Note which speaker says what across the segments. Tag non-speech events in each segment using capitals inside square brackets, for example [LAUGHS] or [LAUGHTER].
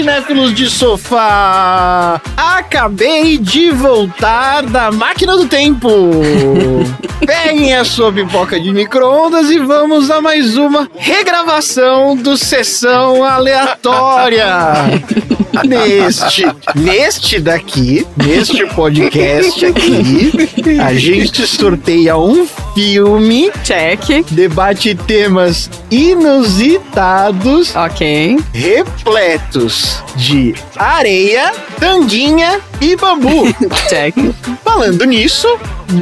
Speaker 1: cinéfilos de sofá! Acabei de voltar da máquina do tempo! [LAUGHS] Peguem a sua pipoca de micro-ondas e vamos a mais uma regravação do Sessão Aleatória! [LAUGHS] Neste, neste daqui, neste podcast aqui, a gente sorteia um filme
Speaker 2: Check.
Speaker 1: debate temas inusitados,
Speaker 2: Ok.
Speaker 1: repletos de areia, tanguinha e bambu. [LAUGHS]
Speaker 2: Check.
Speaker 1: Falando nisso,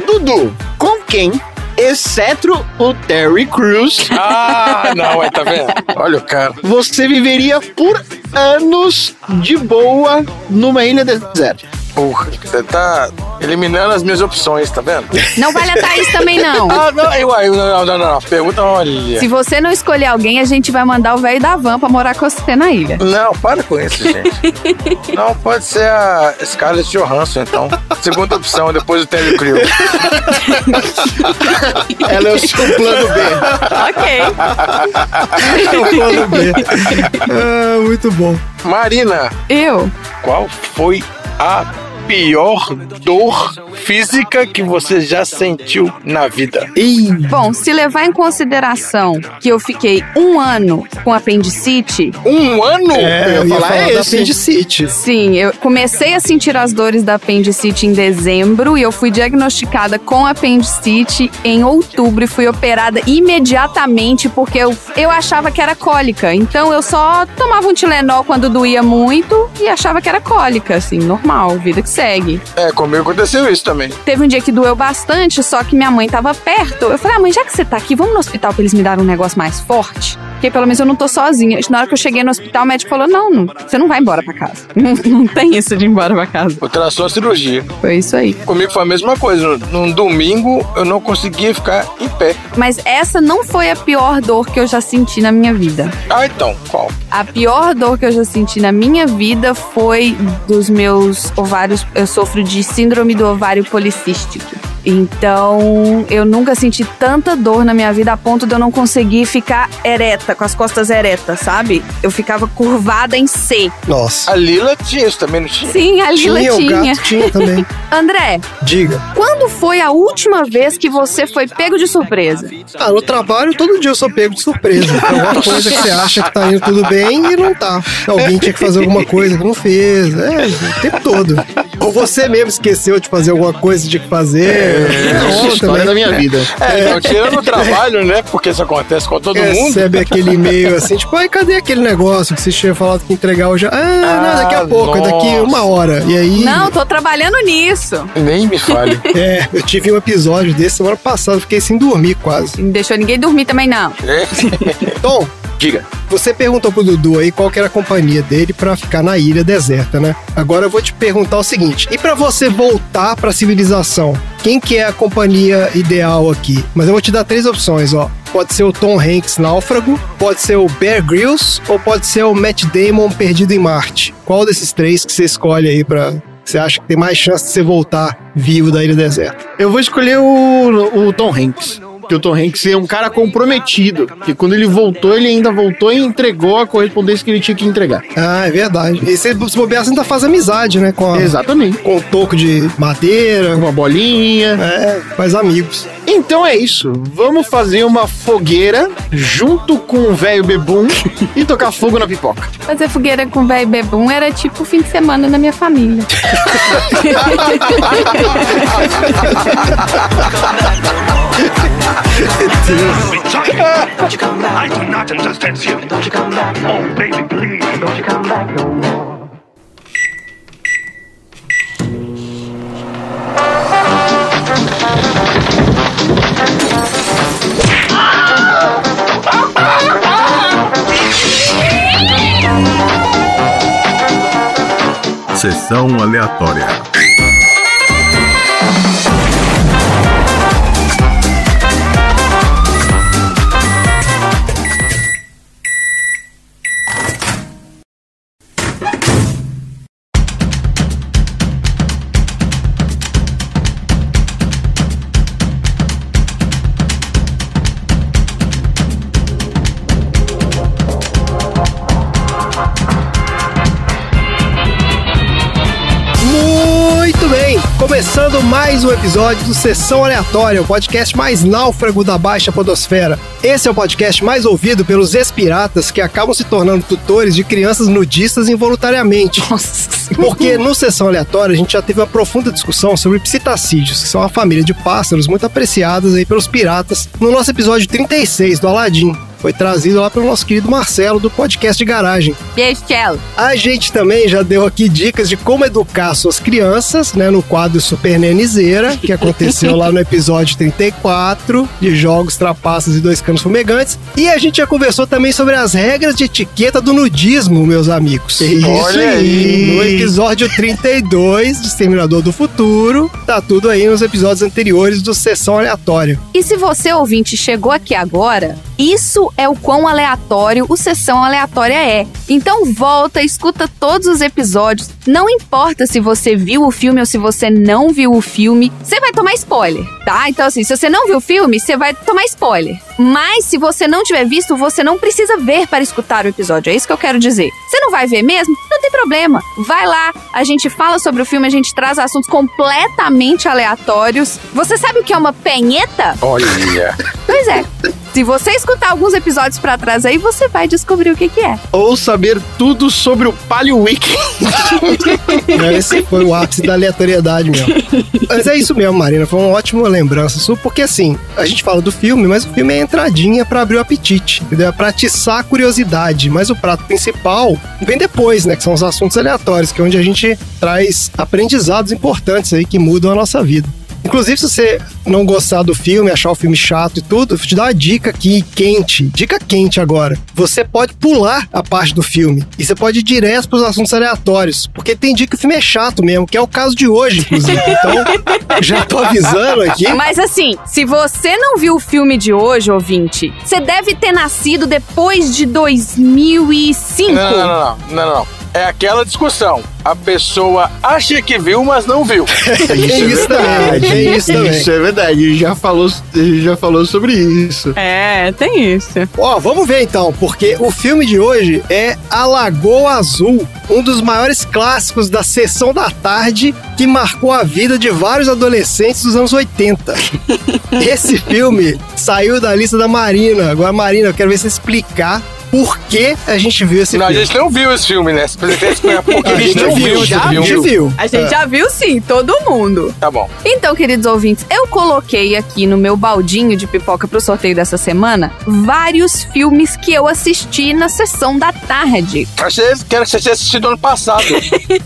Speaker 1: Dudu, com quem, exceto o Terry Crews,
Speaker 3: Ah, não, aí tá vendo? Olha o cara.
Speaker 1: você viveria por anos de boa numa ilha deserta?
Speaker 3: Porra, você tá eliminando as minhas opções, tá vendo?
Speaker 2: Não vale a Thaís também, não. [LAUGHS]
Speaker 3: Ah, não, eu, eu, não, não, não, não. Pergunta, olha.
Speaker 2: Se você não escolher alguém, a gente vai mandar o velho da van pra morar com você na ilha.
Speaker 3: Não, para com isso, gente. Não, pode ser a Scarlett Johansson, então. Segunda opção, depois o Terry Crews. [LAUGHS]
Speaker 1: Ela é o seu plano B.
Speaker 2: Ok.
Speaker 4: É o plano B. Ah, muito bom.
Speaker 3: Marina,
Speaker 2: Eu?
Speaker 3: qual foi a pior dor física que você já sentiu na vida?
Speaker 4: Ih,
Speaker 2: Bom, se levar em consideração que eu fiquei um ano com apendicite,
Speaker 3: Um ano?
Speaker 4: é, eu
Speaker 1: ia falar
Speaker 4: falar da
Speaker 1: esse.
Speaker 4: apendicite.
Speaker 2: sim, eu comecei a sentir as dores da apendicite em dezembro e eu fui diagnosticada com apendicite em outubro e fui operada imediatamente porque eu, eu achava que era cólica. Então eu só tomava um Tilenol quando doía muito e achava que era cólica, assim, normal, vida que segue.
Speaker 3: É, comigo aconteceu isso também.
Speaker 2: Teve um dia que doeu bastante, só que minha mãe tava perto. Eu falei, ah, mãe, já que você tá aqui, vamos no hospital pra eles me darem um negócio mais forte? Porque pelo menos eu não tô sozinha. Na hora que eu cheguei no hospital, o médico falou: não, não você não vai embora pra casa. [LAUGHS] Não, não tem isso de ir embora pra casa.
Speaker 3: Ultrassom é cirurgia.
Speaker 2: Foi isso aí.
Speaker 3: Comigo foi a mesma coisa. Num domingo eu não conseguia ficar em pé.
Speaker 2: Mas essa não foi a pior dor que eu já senti na minha vida.
Speaker 3: Ah, então, qual?
Speaker 2: A pior dor que eu já senti na minha vida foi dos meus ovários. Eu sofro de síndrome do ovário policístico. Então, eu nunca senti tanta dor na minha vida a ponto de eu não conseguir ficar ereta, com as costas eretas, sabe? Eu ficava curvada em C.
Speaker 4: Nossa.
Speaker 3: A Lila tinha isso também, não tinha?
Speaker 2: Sim, a Lila
Speaker 4: Tinha, o
Speaker 2: tinha.
Speaker 4: gato tinha também. [LAUGHS]
Speaker 2: André,
Speaker 4: Diga.
Speaker 2: quando foi a última vez que você foi pego de surpresa?
Speaker 4: Ah, no trabalho, todo dia eu sou pego de surpresa. Alguma coisa que você acha que tá indo tudo bem e não tá. Alguém tinha que fazer alguma coisa que não fez. É, o tempo todo. Ou você mesmo esqueceu de fazer alguma coisa que tinha que fazer.
Speaker 1: É,
Speaker 4: É,
Speaker 1: a
Speaker 4: rola
Speaker 1: história da minha vida.
Speaker 3: É, não, tirando o trabalho, né? Porque isso acontece com todo mundo.
Speaker 4: Recebe aquele e-mail assim, tipo, ai, cadê aquele negócio que você tinha falado que entregar hoje? Ah, não, daqui a
Speaker 3: Ah,
Speaker 4: pouco, é daqui
Speaker 3: nossa.
Speaker 4: uma hora. E aí.
Speaker 2: Não, tô trabalhando nisso.
Speaker 3: Nem me fale. [LAUGHS]
Speaker 4: É, eu tive um episódio desse semana passada, fiquei sem dormir quase.
Speaker 2: Não deixou ninguém dormir também, não.
Speaker 3: É. [LAUGHS]
Speaker 4: Tom,
Speaker 1: Diga.
Speaker 4: você perguntou pro Dudu aí qual que era a companhia dele pra ficar na ilha deserta, né? Agora eu vou te perguntar o seguinte: e pra você voltar pra civilização, quem que é a companhia ideal aqui? Mas eu vou te dar três opções, ó. Pode ser o Tom Hanks náufrago, pode ser o Bear Grylls ou pode ser o Matt Damon perdido em Marte. Qual desses três que você escolhe aí pra você acha que tem mais chance de você voltar vivo da ilha deserta?
Speaker 1: Eu vou escolher o, o Tom Hanks. Porque o Tom Hanks é um cara comprometido. Que quando ele voltou, ele ainda voltou e entregou a correspondência que ele tinha que entregar.
Speaker 4: Ah, é verdade. E você, se bobear, você ainda faz amizade, né? Com, a,
Speaker 1: Exatamente.
Speaker 4: com um toco de madeira.
Speaker 1: Uma bolinha.
Speaker 4: É, faz amigos.
Speaker 1: Então é isso. Vamos fazer uma fogueira junto com o velho bebum e tocar fogo na pipoca.
Speaker 2: Fazer fogueira com velho bebum era tipo fim de semana na minha família. [LAUGHS]
Speaker 5: Don't you come back. I do not understand you. Don't you come back. Oh, baby.
Speaker 6: Sessão aleatória.
Speaker 4: Mais um episódio do Sessão Aleatória, o podcast mais náufrago da Baixa Podosfera. Esse é o podcast mais ouvido pelos ex-piratas que acabam se tornando tutores de crianças nudistas involuntariamente.
Speaker 2: Nossa.
Speaker 4: Porque no Sessão Aleatória a gente já teve uma profunda discussão sobre psitacídeos, que são uma família de pássaros muito apreciadas aí pelos piratas, no nosso episódio 36 do Aladdin. Foi trazido lá pelo nosso querido Marcelo do podcast de garagem.
Speaker 2: Beijo, Tchelo.
Speaker 4: A gente também já deu aqui dicas de como educar suas crianças, né, no quadro Super Nenizeira, que aconteceu lá no episódio 34, de jogos, trapaças e dois canos fumegantes. E a gente já conversou também sobre as regras de etiqueta do nudismo, meus amigos.
Speaker 3: Olha aí.
Speaker 4: No episódio 32 de Exterminador do Futuro, tá tudo aí nos episódios anteriores do Sessão Aleatória.
Speaker 2: E se você, ouvinte, chegou aqui agora, isso é o quão aleatório o Sessão Aleatória é. Então volta, escuta todos os episódios. Não importa se você viu o filme ou se você não viu o filme, você vai tomar spoiler, tá? Então assim, se você não viu o filme, você vai tomar spoiler. Mas se você não tiver visto, você não precisa ver para escutar o episódio. É isso que eu quero dizer. Você não vai ver mesmo? Não tem problema. Vai lá, a gente fala sobre o filme, a gente traz assuntos completamente aleatórios. Você sabe o que é uma penheta?
Speaker 3: Olha.
Speaker 2: Pois é. Se você escutar alguns episódios pra trás aí, você vai descobrir o que que é.
Speaker 1: Ou saber tudo sobre o Palio Wiki. [LAUGHS]
Speaker 4: Esse foi o ápice da aleatoriedade mesmo. Mas é isso mesmo, Marina. Foi uma ótima lembrança sua, porque assim, a gente fala do filme, mas o filme é a entradinha pra abrir o apetite, entendeu? É pra atiçar a curiosidade. Mas o prato principal vem depois, né? Que são os assuntos aleatórios, que é onde a gente traz aprendizados importantes aí que mudam a nossa vida. Inclusive, se você não gostar do filme, achar o filme chato e tudo, eu vou te dar uma dica aqui quente. Dica quente agora. Você pode pular a parte do filme e você pode ir direto pros assuntos aleatórios. Porque tem dia que o filme é chato mesmo, que é o caso de hoje, inclusive. Então, já tô avisando aqui.
Speaker 2: Mas assim, se você não viu o filme de hoje, ouvinte, você deve ter nascido depois de 2005.
Speaker 3: Não, não, não, não, não, não. É aquela discussão. A pessoa acha que viu, mas não viu.
Speaker 4: Tem [LAUGHS] isso também, tem isso também.
Speaker 1: Isso é verdade. Já falou, ele já falou sobre isso.
Speaker 2: É, tem isso.
Speaker 4: Ó, vamos ver então, porque o filme de hoje é A Lagoa Azul, um dos maiores clássicos da sessão da tarde que marcou a vida de vários adolescentes dos anos 80. [LAUGHS] Esse filme saiu da lista da Marina. Agora, Marina, eu quero ver você explicar por que a gente viu esse
Speaker 3: Não, a
Speaker 4: filme.
Speaker 3: gente não viu esse filme, né? Porque a gente não viu
Speaker 4: já
Speaker 3: filme.
Speaker 4: viu. viu.
Speaker 2: A gente já viu sim, todo mundo.
Speaker 3: Tá bom.
Speaker 2: Então, queridos ouvintes, eu coloquei aqui no meu baldinho de pipoca pro sorteio dessa semana vários filmes que eu assisti na sessão da tarde.
Speaker 3: Achei que era que você tinha assistido ano passado.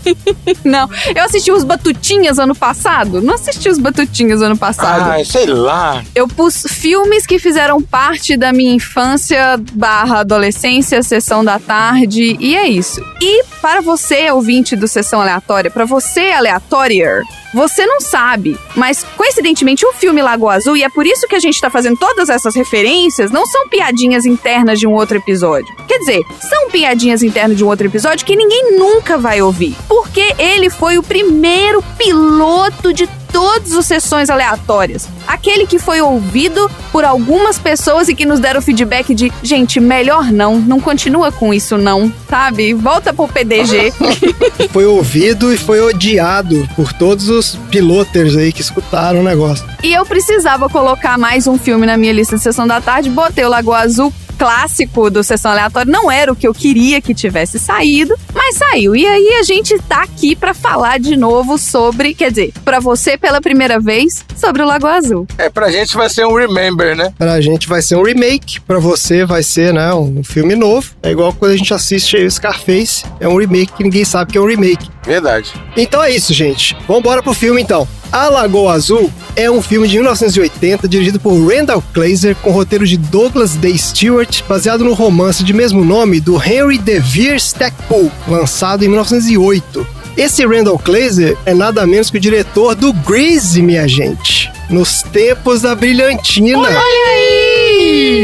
Speaker 3: [LAUGHS]
Speaker 2: Não, eu assisti os Batutinhas ano passado. Não assisti os Batutinhas ano passado.
Speaker 3: Ai, sei lá.
Speaker 2: Eu pus filmes que fizeram parte da minha infância barra adolescência, sessão da tarde, e é isso. E para você, ouvinte do Sessão Aleatória, para você, aleatorier, você não sabe, mas coincidentemente o filme Lagoa Azul, e é por isso que a gente tá fazendo todas essas referências, não são piadinhas internas de um outro episódio. Quer dizer, são piadinhas internas de um outro episódio que ninguém nunca vai ouvir. Porque ele foi o primeiro piloto de todas as sessões aleatórias. Aquele que foi ouvido por algumas pessoas e que nos deram feedback de, gente, melhor não, não continua com isso não, sabe? Volta pro PDG. [LAUGHS]
Speaker 4: Foi ouvido e foi odiado por todos os piloters aí que escutaram o negócio.
Speaker 2: e eu precisava colocar mais um filme na minha lista de sessão da tarde, botei o Lagoa Azul clássico do Sessão Aleatória. Não era o que eu queria que tivesse saído, mas saiu. E aí a gente tá aqui pra falar de novo sobre, quer dizer, pra você pela primeira vez, sobre o Lagoa Azul.
Speaker 3: É, pra gente vai ser um remember, né?
Speaker 4: Pra gente vai ser um remake, pra você vai ser, né, um filme novo. É igual quando a gente assiste aí o Scarface, é um remake que ninguém sabe que é um remake.
Speaker 3: Verdade.
Speaker 4: Então é isso, gente. Vambora pro filme então. A Lagoa Azul é um filme de 1980 dirigido por Randall Kleiser com roteiro de Douglas Day Stewart, baseado no romance de mesmo nome do Henry DeVere Stackpole, lançado em 1908. Esse Randall Kleiser é nada menos que o diretor do Grease, minha gente. Nos tempos da brilhantina.
Speaker 2: Olha aí!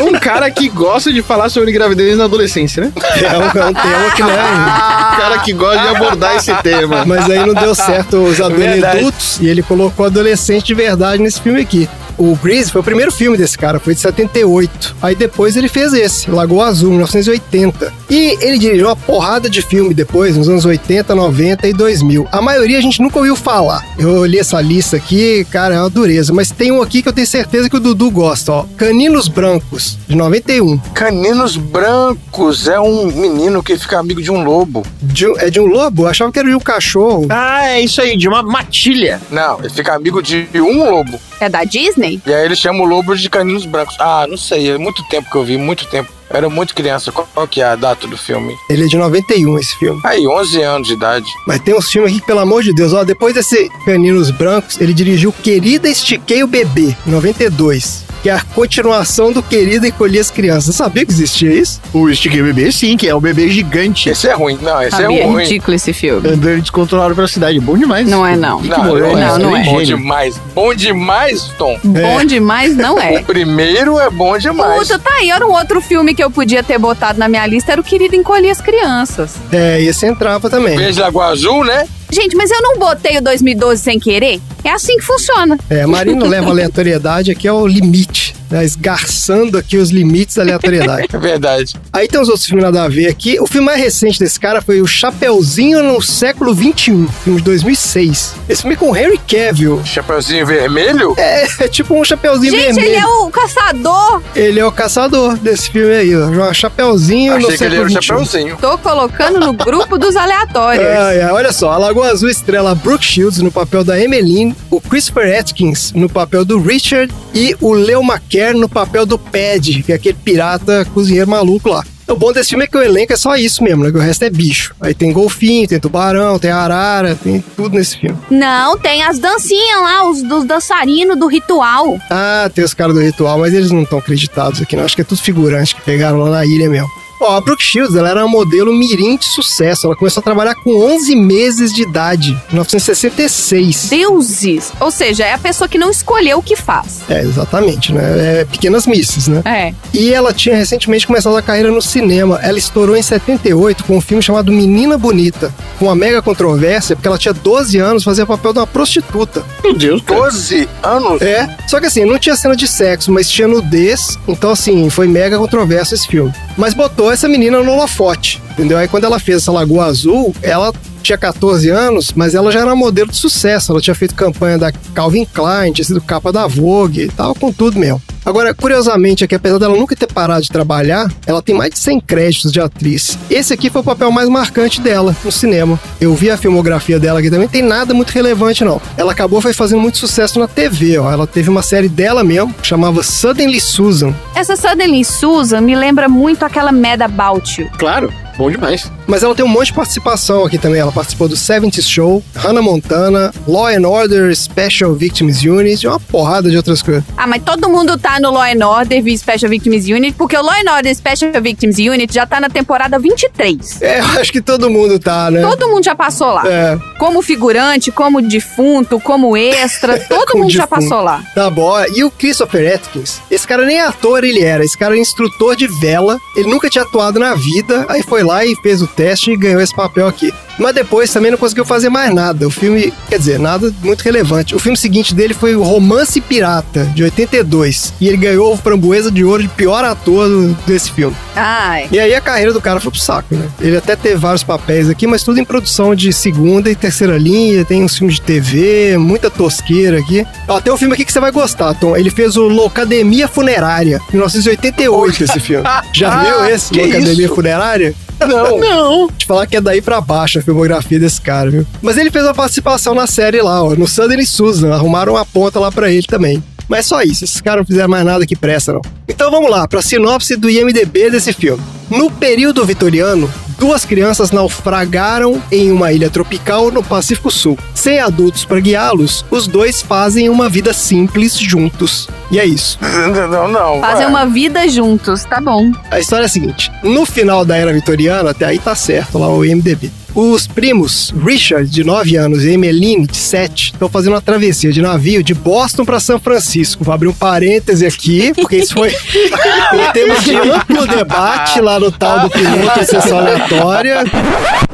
Speaker 1: Um cara que gosta de falar sobre gravidez na adolescência, né?
Speaker 4: É um, é um tema que, né?
Speaker 1: Um cara que gosta de abordar esse tema.
Speaker 4: Mas aí não deu certo os adultos e ele colocou adolescente de verdade nesse filme aqui. O Grease foi o primeiro filme desse cara, foi de 78. Aí depois ele fez esse, Lagoa Azul, 1980. E ele dirigiu uma porrada de filme depois, nos anos 80, 90 e 2000. A maioria a gente nunca ouviu falar. Eu olhei essa lista aqui, cara, é uma dureza. Mas tem um aqui que eu tenho certeza que o Dudu gosta, ó. Caninos Brancos, de 91.
Speaker 3: Caninos Brancos é um menino que fica amigo de um lobo.
Speaker 4: De é de um lobo? Eu achava que era de um cachorro.
Speaker 1: Ah, é isso aí, de uma matilha.
Speaker 3: Não, ele fica amigo de um lobo.
Speaker 2: É da Disney?
Speaker 3: E aí ele chama o lobo de Caninos Brancos. Ah, não sei, é muito tempo que eu vi, muito tempo. Eu era muito criança. Qual, que é a data do filme?
Speaker 4: Ele é de 91, esse filme.
Speaker 3: Aí, 11 anos de idade.
Speaker 4: Mas tem uns filmes aqui que, pelo amor de Deus, ó, depois desse Caninos Brancos, ele dirigiu Querida Estiquei o Bebê, em 92. Que é a continuação do Querida Encolhi as Crianças. Você sabia que existia isso?
Speaker 1: O Stick Bebê, sim, que é o bebê gigante.
Speaker 3: Esse é ruim. Não, esse
Speaker 2: Sabia,
Speaker 3: é ruim.
Speaker 2: ridículo esse filme.
Speaker 1: Andando descontrolado pela cidade. Bom demais.
Speaker 2: Não é, não.
Speaker 1: Que
Speaker 3: Não, não,
Speaker 1: né?
Speaker 2: não, não é.
Speaker 3: Bom demais. Bom demais, Tom.
Speaker 2: Bom demais não é.
Speaker 3: O primeiro é bom demais.
Speaker 2: Puta, tá aí, era um outro filme que eu podia ter botado na minha lista, era o Querido Encolher as Crianças.
Speaker 4: É, esse entrava também.
Speaker 3: Verde Lagoa Azul, né?
Speaker 2: Gente, mas eu não botei o 2012 sem querer? É assim que funciona.
Speaker 4: É, a Marina leva a aleatoriedade aqui ao limite, né? esgarçando aqui os limites da aleatoriedade. [LAUGHS]
Speaker 3: É verdade.
Speaker 4: Aí tem os outros filmes nada a ver aqui. O filme mais recente desse cara foi o Chapeuzinho no século XXI, filme de 2006. Esse filme é com Henry Cavill.
Speaker 3: Chapeuzinho vermelho?
Speaker 4: É, é tipo um Chapeuzinho
Speaker 2: Gente,
Speaker 4: vermelho.
Speaker 2: ele é o caçador.
Speaker 4: Ele é o caçador desse filme aí, ó. Um Chapeuzinho no
Speaker 3: Achei que ele era
Speaker 4: século
Speaker 3: o
Speaker 4: XXI.
Speaker 3: Chapeuzinho.
Speaker 2: Tô colocando no grupo dos aleatórios. [LAUGHS]
Speaker 4: Ai, ai, olha só, a Lagoa Azul estrela Brooke Shields no papel da Emmeline, o Christopher Atkins no papel do Richard e o Leo McCare no papel do Pad, que é aquele pirata cozinheiro maluco lá. O bom desse filme é que o elenco é só isso mesmo, né? Que o resto é bicho. Aí tem golfinho, tem tubarão, tem arara, tem tudo nesse filme.
Speaker 2: Não, tem as dancinhas lá, os dos dançarinos do ritual.
Speaker 4: Ah, tem os caras do ritual, mas eles não estão acreditados aqui, não. Acho que é tudo figurante que pegaram lá na ilha mesmo. Ó, a Brooke Shields, ela era uma modelo mirim de sucesso. Ela começou a trabalhar com 11 meses de idade, em 1966.
Speaker 2: Deuses. Ou seja, é a pessoa que não escolheu o que faz.
Speaker 4: É, exatamente, né? É pequenas misses, né?
Speaker 2: É.
Speaker 4: E ela tinha recentemente começado a carreira no cinema. Ela estourou em 78 com um filme chamado Menina Bonita, com uma mega controvérsia, porque ela tinha 12 anos, fazia o papel de uma prostituta.
Speaker 1: Meu Deus, cara.
Speaker 3: 12 anos?
Speaker 4: É, só que assim, não tinha cena de sexo, mas tinha nudez, então assim, foi mega controverso esse filme. Mas botou essa menina no holofote, entendeu? Aí quando ela fez essa Lagoa Azul, ela tinha 14 anos, mas ela já era modelo de sucesso. Ela tinha feito campanha da Calvin Klein, tinha sido capa da Vogue e tal, com tudo mesmo. Agora, curiosamente, é que apesar dela nunca ter parado de trabalhar, ela tem mais de 100 créditos de atriz. Esse aqui foi o papel mais marcante dela no cinema. Eu vi a filmografia dela aqui também, tem nada muito relevante não. Ela acabou foi fazendo muito sucesso na TV, ó. Ela teve uma série dela mesmo, chamava Suddenly Susan.
Speaker 2: Essa Suddenly Susan me lembra muito aquela Mad About You.
Speaker 1: Claro, bom demais.
Speaker 4: Mas ela tem um monte de participação aqui também. Ela participou do 70 Show, Hannah Montana, Law and Order Special Victims Unit e uma porrada de outras coisas.
Speaker 2: Ah, mas todo mundo tá no Law and Order Special Victims Unit, porque o Law and Order Special Victims Unit já tá na temporada 23.
Speaker 4: É, eu acho que todo mundo tá, né?
Speaker 2: Todo mundo já passou lá.
Speaker 4: É,
Speaker 2: Como figurante, como defunto, como extra, [LAUGHS] todo
Speaker 4: Como
Speaker 2: mundo já
Speaker 4: defunto.
Speaker 2: passou lá.
Speaker 4: tá bom. E o Christopher Atkins, esse cara nem ator ele era, esse cara era instrutor de vela, ele nunca tinha atuado na vida, aí foi lá e fez o teste e ganhou esse papel aqui. Mas depois também não conseguiu fazer mais nada. O filme, quer dizer, nada muito relevante. O filme seguinte dele foi o Romance Pirata, de 82. E ele ganhou o Framboesa de Ouro de pior ator do- desse filme.
Speaker 2: Ai.
Speaker 4: E aí a carreira do cara foi pro saco, né? Ele até teve vários papéis aqui, mas tudo em produção de segunda e terceira linha, tem uns filmes de TV, muita tosqueira aqui. Ó, tem um filme aqui que você vai gostar, Tom. Ele fez o Locademia Funerária, em 1988 esse filme. [LAUGHS] Já
Speaker 3: Ah,
Speaker 4: viu esse, Locademia
Speaker 3: isso?
Speaker 4: Funerária?
Speaker 3: Não. [LAUGHS]
Speaker 1: Não.
Speaker 4: Te falar que é daí pra baixo a filmografia desse cara, viu? Mas ele fez uma participação na série lá, ó, no Suddenly Susan. Arrumaram uma ponta lá pra ele também. Mas só isso, esses caras não fizeram mais nada que presta, não. Então vamos lá, pra sinopse do IMDB desse filme. No período vitoriano, duas crianças naufragaram em uma ilha tropical no Pacífico Sul. Sem adultos para guiá-los, os dois fazem uma vida simples juntos. E é isso. [LAUGHS]
Speaker 3: Não, não. não.
Speaker 2: Fazer uma vida juntos, tá bom.
Speaker 4: A história é a seguinte: no final da era vitoriana, até aí tá certo lá o IMDB. Os primos Richard, de 9 anos, e Emmeline, de 7, estão fazendo uma travessia de navio de Boston para São Francisco. Vou abrir um parêntese aqui, porque isso foi em termos de amplo debate lá no tal do piloto [LAUGHS] sessão aleatória.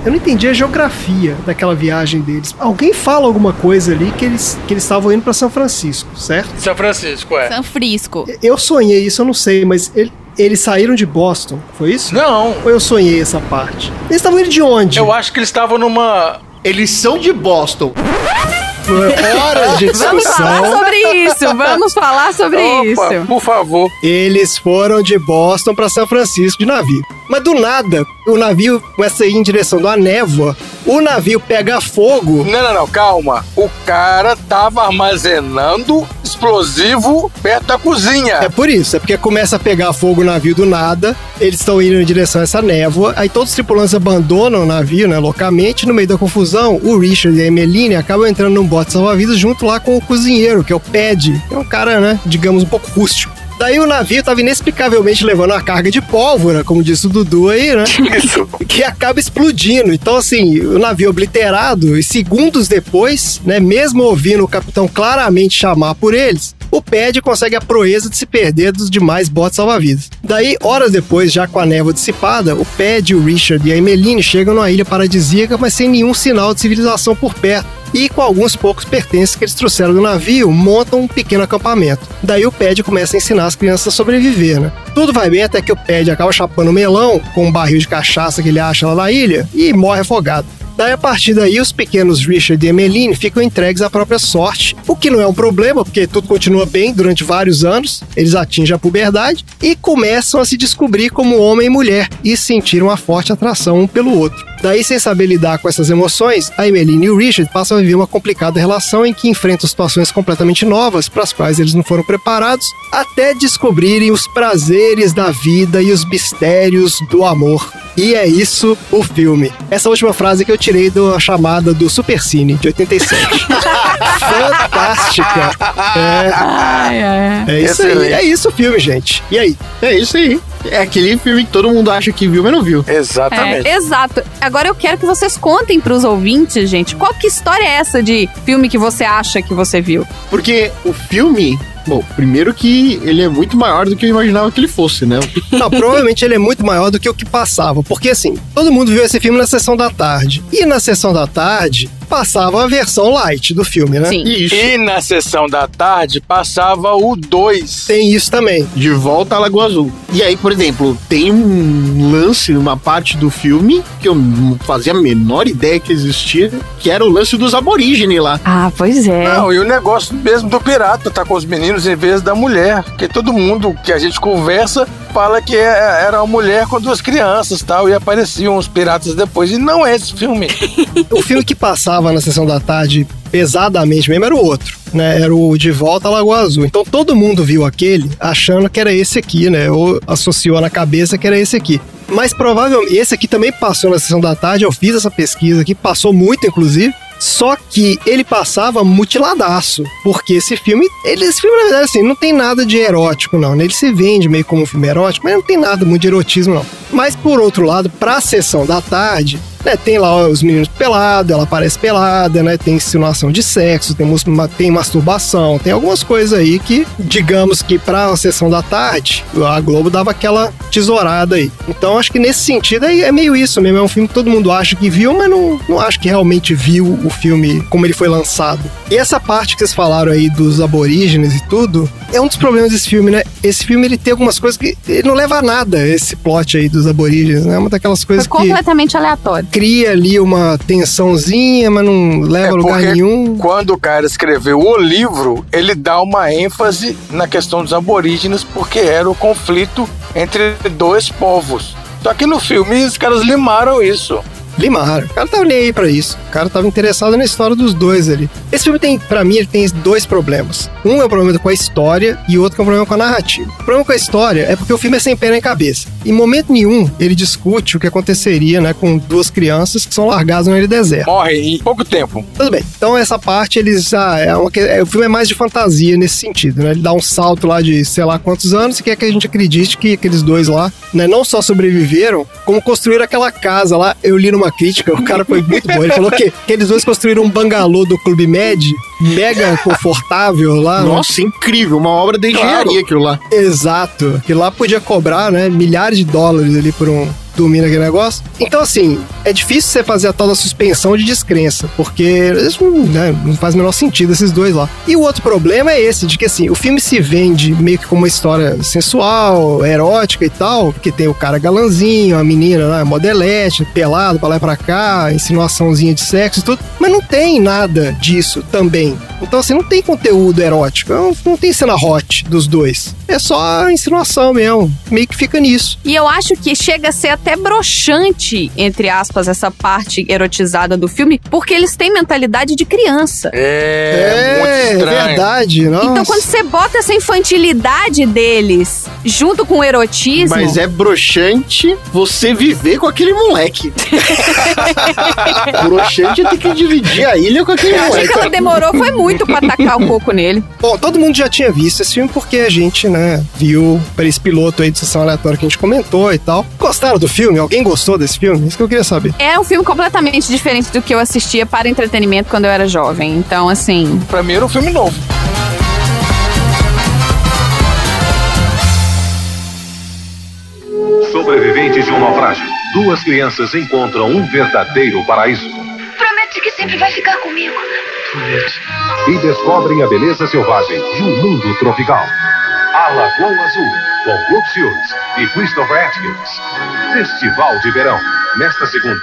Speaker 4: Eu não entendi a geografia daquela viagem deles. Alguém fala alguma coisa ali que eles que eles estavam indo pra São Francisco, certo?
Speaker 3: São Francisco, é.
Speaker 2: San Frisco.
Speaker 4: Eu sonhei isso, eu não sei, mas ele- eles saíram de Boston, foi isso?
Speaker 3: Não,
Speaker 4: Ou eu sonhei essa parte? Eles estavam indo de onde?
Speaker 3: eu acho que eles estavam numa.
Speaker 1: Eles são de Boston. [LAUGHS]
Speaker 4: Horas de
Speaker 2: Vamos falar
Speaker 4: discussão.
Speaker 2: sobre isso, vamos falar sobre
Speaker 3: Opa,
Speaker 2: isso.
Speaker 3: por favor.
Speaker 4: Eles foram de Boston pra São Francisco de navio. Mas do nada, o navio começa a ir em direção da névoa. O navio pega fogo.
Speaker 3: Não, não, não, calma. O cara tava armazenando explosivo perto da cozinha.
Speaker 4: É por isso, é porque começa a pegar fogo o navio do nada, eles estão indo em direção a essa névoa, aí todos os tripulantes abandonam o navio, né, loucamente, no meio da confusão, o Richard e a Emeline acabam entrando num bote salva-vidas junto lá com o cozinheiro, que é o Pad, é um cara, né, digamos, um pouco rústico. Daí o navio tava inexplicavelmente levando uma carga de pólvora, como disse o Dudu aí, né?
Speaker 3: Isso. [LAUGHS]
Speaker 4: que acaba explodindo. Então, assim, o navio obliterado, e segundos depois, né, mesmo ouvindo o capitão claramente chamar por eles, o Pad consegue a proeza de se perder dos demais botes salva-vidas. Daí, horas depois, já com a névoa dissipada, o Pad, o Richard e a Emeline chegam numa ilha paradisíaca, mas sem nenhum sinal de civilização por perto. E com alguns poucos pertences que eles trouxeram do navio, montam um pequeno acampamento. Daí o Pad começa a ensinar as crianças a sobreviver, né? Tudo vai bem até que o Pad acaba chapando um melão com um barril de cachaça que ele acha lá na ilha e morre afogado. Daí, a partir daí, os pequenos Richard e Emeline ficam entregues à própria sorte, o que não é um problema, porque tudo continua bem durante vários anos, eles atingem a puberdade e começam a se descobrir como homem e mulher e sentir uma forte atração um pelo outro. Daí, sem saber lidar com essas emoções, a Emeline e o Richard passam a viver uma complicada relação em que enfrentam situações completamente novas para as quais eles não foram preparados, até descobrirem os prazeres da vida e os mistérios do amor. E é isso o filme. Essa última frase que eu tirei da chamada do Super Cine de 87. [LAUGHS] Fantástica. É,
Speaker 2: Ai, ai.
Speaker 4: é isso aí.
Speaker 3: Excelente.
Speaker 4: É isso o filme, gente. E aí?
Speaker 1: É isso aí. É aquele filme que todo mundo acha que viu, mas não viu.
Speaker 3: Exatamente.
Speaker 2: É, exato. Agora eu quero que vocês contem pros ouvintes, gente, qual que história é essa de filme que você acha que você viu?
Speaker 1: Porque o filme. Bom, primeiro que ele é muito maior do que eu imaginava que ele fosse, né?
Speaker 4: Não, provavelmente ele é muito maior do que o que passava. Porque assim, todo mundo viu esse filme na sessão da tarde. E na sessão da tarde, passava a versão light do filme, né?
Speaker 2: Sim.
Speaker 1: Isso.
Speaker 3: E na sessão da tarde passava o 2.
Speaker 4: Tem isso também.
Speaker 1: De volta à Lagoa Azul. E aí, por exemplo, tem um lance, uma parte do filme que eu não fazia a menor ideia que existia, que era o lance dos aborígenes lá.
Speaker 2: Ah, pois é.
Speaker 3: Não, e o negócio mesmo do pirata tá com os meninos em vez da mulher. Porque todo mundo que a gente conversa fala que é- era uma mulher com duas crianças tal, e apareciam os piratas depois. E não é esse filme. [LAUGHS]
Speaker 4: O filme que passava na sessão da tarde pesadamente mesmo era o outro, né? Era o De Volta à Lagoa Azul. Então todo mundo viu aquele achando que era esse aqui, né? Ou associou na cabeça que era esse aqui. Mas provavelmente esse aqui também passou na sessão da tarde. Eu fiz essa pesquisa aqui, passou muito, inclusive. Só que ele passava mutiladaço. Porque esse filme, ele, esse filme, na verdade, assim, não tem nada de erótico, não. né? Ele se vende meio como um filme erótico, mas não tem nada muito de erotismo, não. Mas, por outro lado, pra sessão da tarde, né, tem lá os meninos pelados, ela aparece pelada, né? Tem insinuação de sexo, tem, tem masturbação, tem algumas coisas aí que, digamos que pra sessão da tarde, a Globo dava aquela tesourada aí. Então acho que nesse sentido aí é meio isso mesmo. É um filme que todo mundo acha que viu, mas não, não acho que realmente viu o filme como ele foi lançado. E essa parte que vocês falaram aí dos aborígenes e tudo, é um dos problemas desse filme, né? Esse filme ele tem algumas coisas que ele não leva a nada, esse plot aí dos aborígenes, né? É uma daquelas
Speaker 2: Foi
Speaker 4: coisas que
Speaker 2: completamente aleatório.
Speaker 4: Cria ali uma tensãozinha, mas não leva
Speaker 3: É
Speaker 4: a lugar nenhum.
Speaker 3: Quando o cara escreveu o livro, ele dá uma ênfase na questão dos aborígenes, porque era o conflito entre dois povos. Só que no filme os caras limaram isso.
Speaker 4: Limaram. O cara tava nem aí pra isso. O cara tava interessado na história dos dois ali. Esse filme tem, pra mim, ele tem dois problemas. Um é o problema com a história e o outro é o problema com a narrativa. O problema com a história é porque o filme é sem pé nem cabeça. Em momento nenhum, ele discute o que aconteceria, né, com duas crianças que são largadas no deserto.
Speaker 3: Morrem em pouco tempo.
Speaker 4: Tudo bem. Então essa parte eles ah, é uma, é, o filme é mais de fantasia nesse sentido, né? Ele dá um salto lá de sei lá quantos anos e quer que a gente acredite que aqueles dois lá, né, não só sobreviveram, como construíram aquela casa lá. Eu li numa crítica, o cara foi muito bom. Ele falou que aqueles dois construíram um bangalô do Clube Med, mega confortável lá. né?
Speaker 1: Nossa, incrível. Uma obra de engenharia aquilo lá.
Speaker 4: Exato. Que lá podia cobrar, né, milhares de dólares ali por um, dormir naquele negócio. Então, assim, é difícil você fazer a tal da suspensão de descrença, porque isso, né, não faz o menor sentido esses dois lá. E o outro problema é esse, de que assim, o filme se vende meio que como uma história sensual, erótica e tal, porque tem o cara galanzinho, a menina lá, modelete, pelado pra lá e pra cá, insinuaçãozinha de sexo e tudo, mas não tem nada disso também. Então, assim, não tem conteúdo erótico, não, não tem cena hot dos dois. É só insinuação mesmo, meio que fica nisso.
Speaker 2: E eu acho que chega a ser até broxante, entre aspas, essa parte erotizada do filme, porque eles têm mentalidade de criança.
Speaker 3: É, muito
Speaker 4: é
Speaker 3: estranho.
Speaker 4: verdade, nossa.
Speaker 2: Então, quando você bota essa infantilidade deles junto com o erotismo.
Speaker 1: Mas é broxante você viver com aquele moleque. [LAUGHS] broxante é ter que dividir a ilha com aquele
Speaker 2: Eu acho que
Speaker 1: moleque.
Speaker 2: ela demorou foi muito pra tacar o coco nele.
Speaker 4: Bom, todo mundo já tinha visto esse filme porque a gente, né, viu para esse piloto aí de sessão aleatória que a gente comentou e tal. Gostaram do filme? Alguém gostou desse filme? Isso que eu queria saber.
Speaker 2: É um filme completamente diferente do que eu assistia para entretenimento quando eu era jovem. Então, assim,
Speaker 3: Pra mim era um filme novo.
Speaker 6: Sobreviventes de um naufrágio. Duas crianças encontram um verdadeiro paraíso
Speaker 7: Promete que sempre vai ficar comigo.
Speaker 6: e descobrem a beleza selvagem de um mundo tropical. A Lagoa Azul, com Brooke Shields e Christopher Atkins. Festival de Verão, nesta segunda.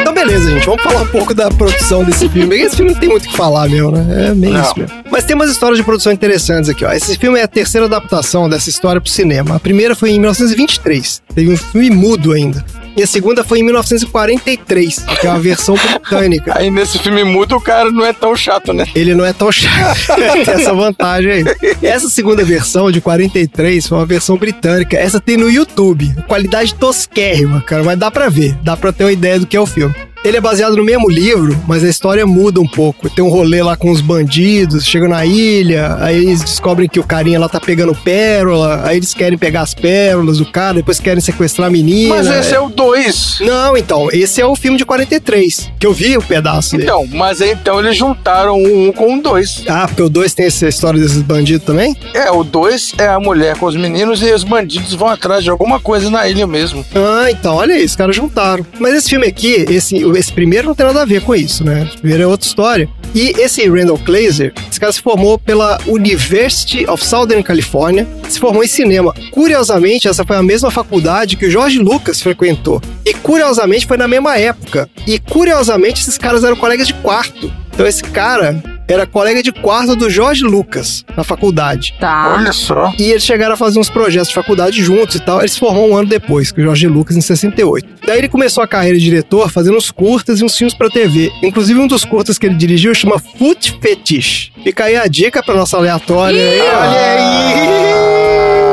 Speaker 4: Então, beleza, gente. Vamos falar um pouco da produção desse filme. Esse filme não tem muito o que falar, meu, né? É meio
Speaker 3: Não.
Speaker 4: isso mesmo. Mas tem umas histórias de produção interessantes aqui, ó. Esse filme é a terceira adaptação dessa história pro cinema. A primeira foi em 1923. Teve um filme mudo ainda. E a segunda foi em 1943, que é uma versão [LAUGHS] britânica.
Speaker 3: Aí nesse filme mudo o cara não é tão chato, né?
Speaker 4: Ele não é tão chato. [LAUGHS] tem essa vantagem aí. Essa segunda versão, de 43, foi uma versão britânica. Essa tem no YouTube. Qualidade tosquérrima, cara. Mas dá pra ver. Dá pra ter uma ideia do que é o filme. Ele é baseado no mesmo livro, mas a história muda um pouco. Tem um rolê lá com os bandidos, chegam na ilha, aí eles descobrem que o carinha lá tá pegando pérola, aí eles querem pegar as pérolas do cara, depois querem sequestrar a menina.
Speaker 3: Mas esse é o 2.
Speaker 4: Não, então, esse é o filme de 43, que eu vi o pedaço dele.
Speaker 3: Então, mas então eles juntaram o um com o dois.
Speaker 4: Ah, porque o 2 tem essa história desses bandidos também?
Speaker 3: É, o 2 é a mulher com os meninos e os bandidos vão atrás de alguma coisa na ilha mesmo.
Speaker 4: Ah, então, olha aí, os caras juntaram. Mas esse filme aqui, esse, esse primeiro não tem nada a ver com isso, né? Esse primeiro é outra história. E esse Randall Glazer, esse cara se formou pela University of Southern California, se formou em cinema. Curiosamente, essa foi a mesma faculdade que o George Lucas frequentou. E curiosamente foi na mesma época. E curiosamente esses caras eram colegas de quarto. Então esse cara era colega de quarto do George Lucas na faculdade.
Speaker 2: tá.
Speaker 3: Olha só.
Speaker 4: E eles chegaram a fazer uns projetos de faculdade juntos e tal. Ele se formou um ano depois, que o Jorge Lucas, em 68. Daí ele começou a carreira de diretor fazendo uns curtas e uns filmes pra TV. Inclusive, um dos curtas que ele dirigiu chama Foot Fetish. Fica aí a dica pra nossa aleatória aí. Olha aí!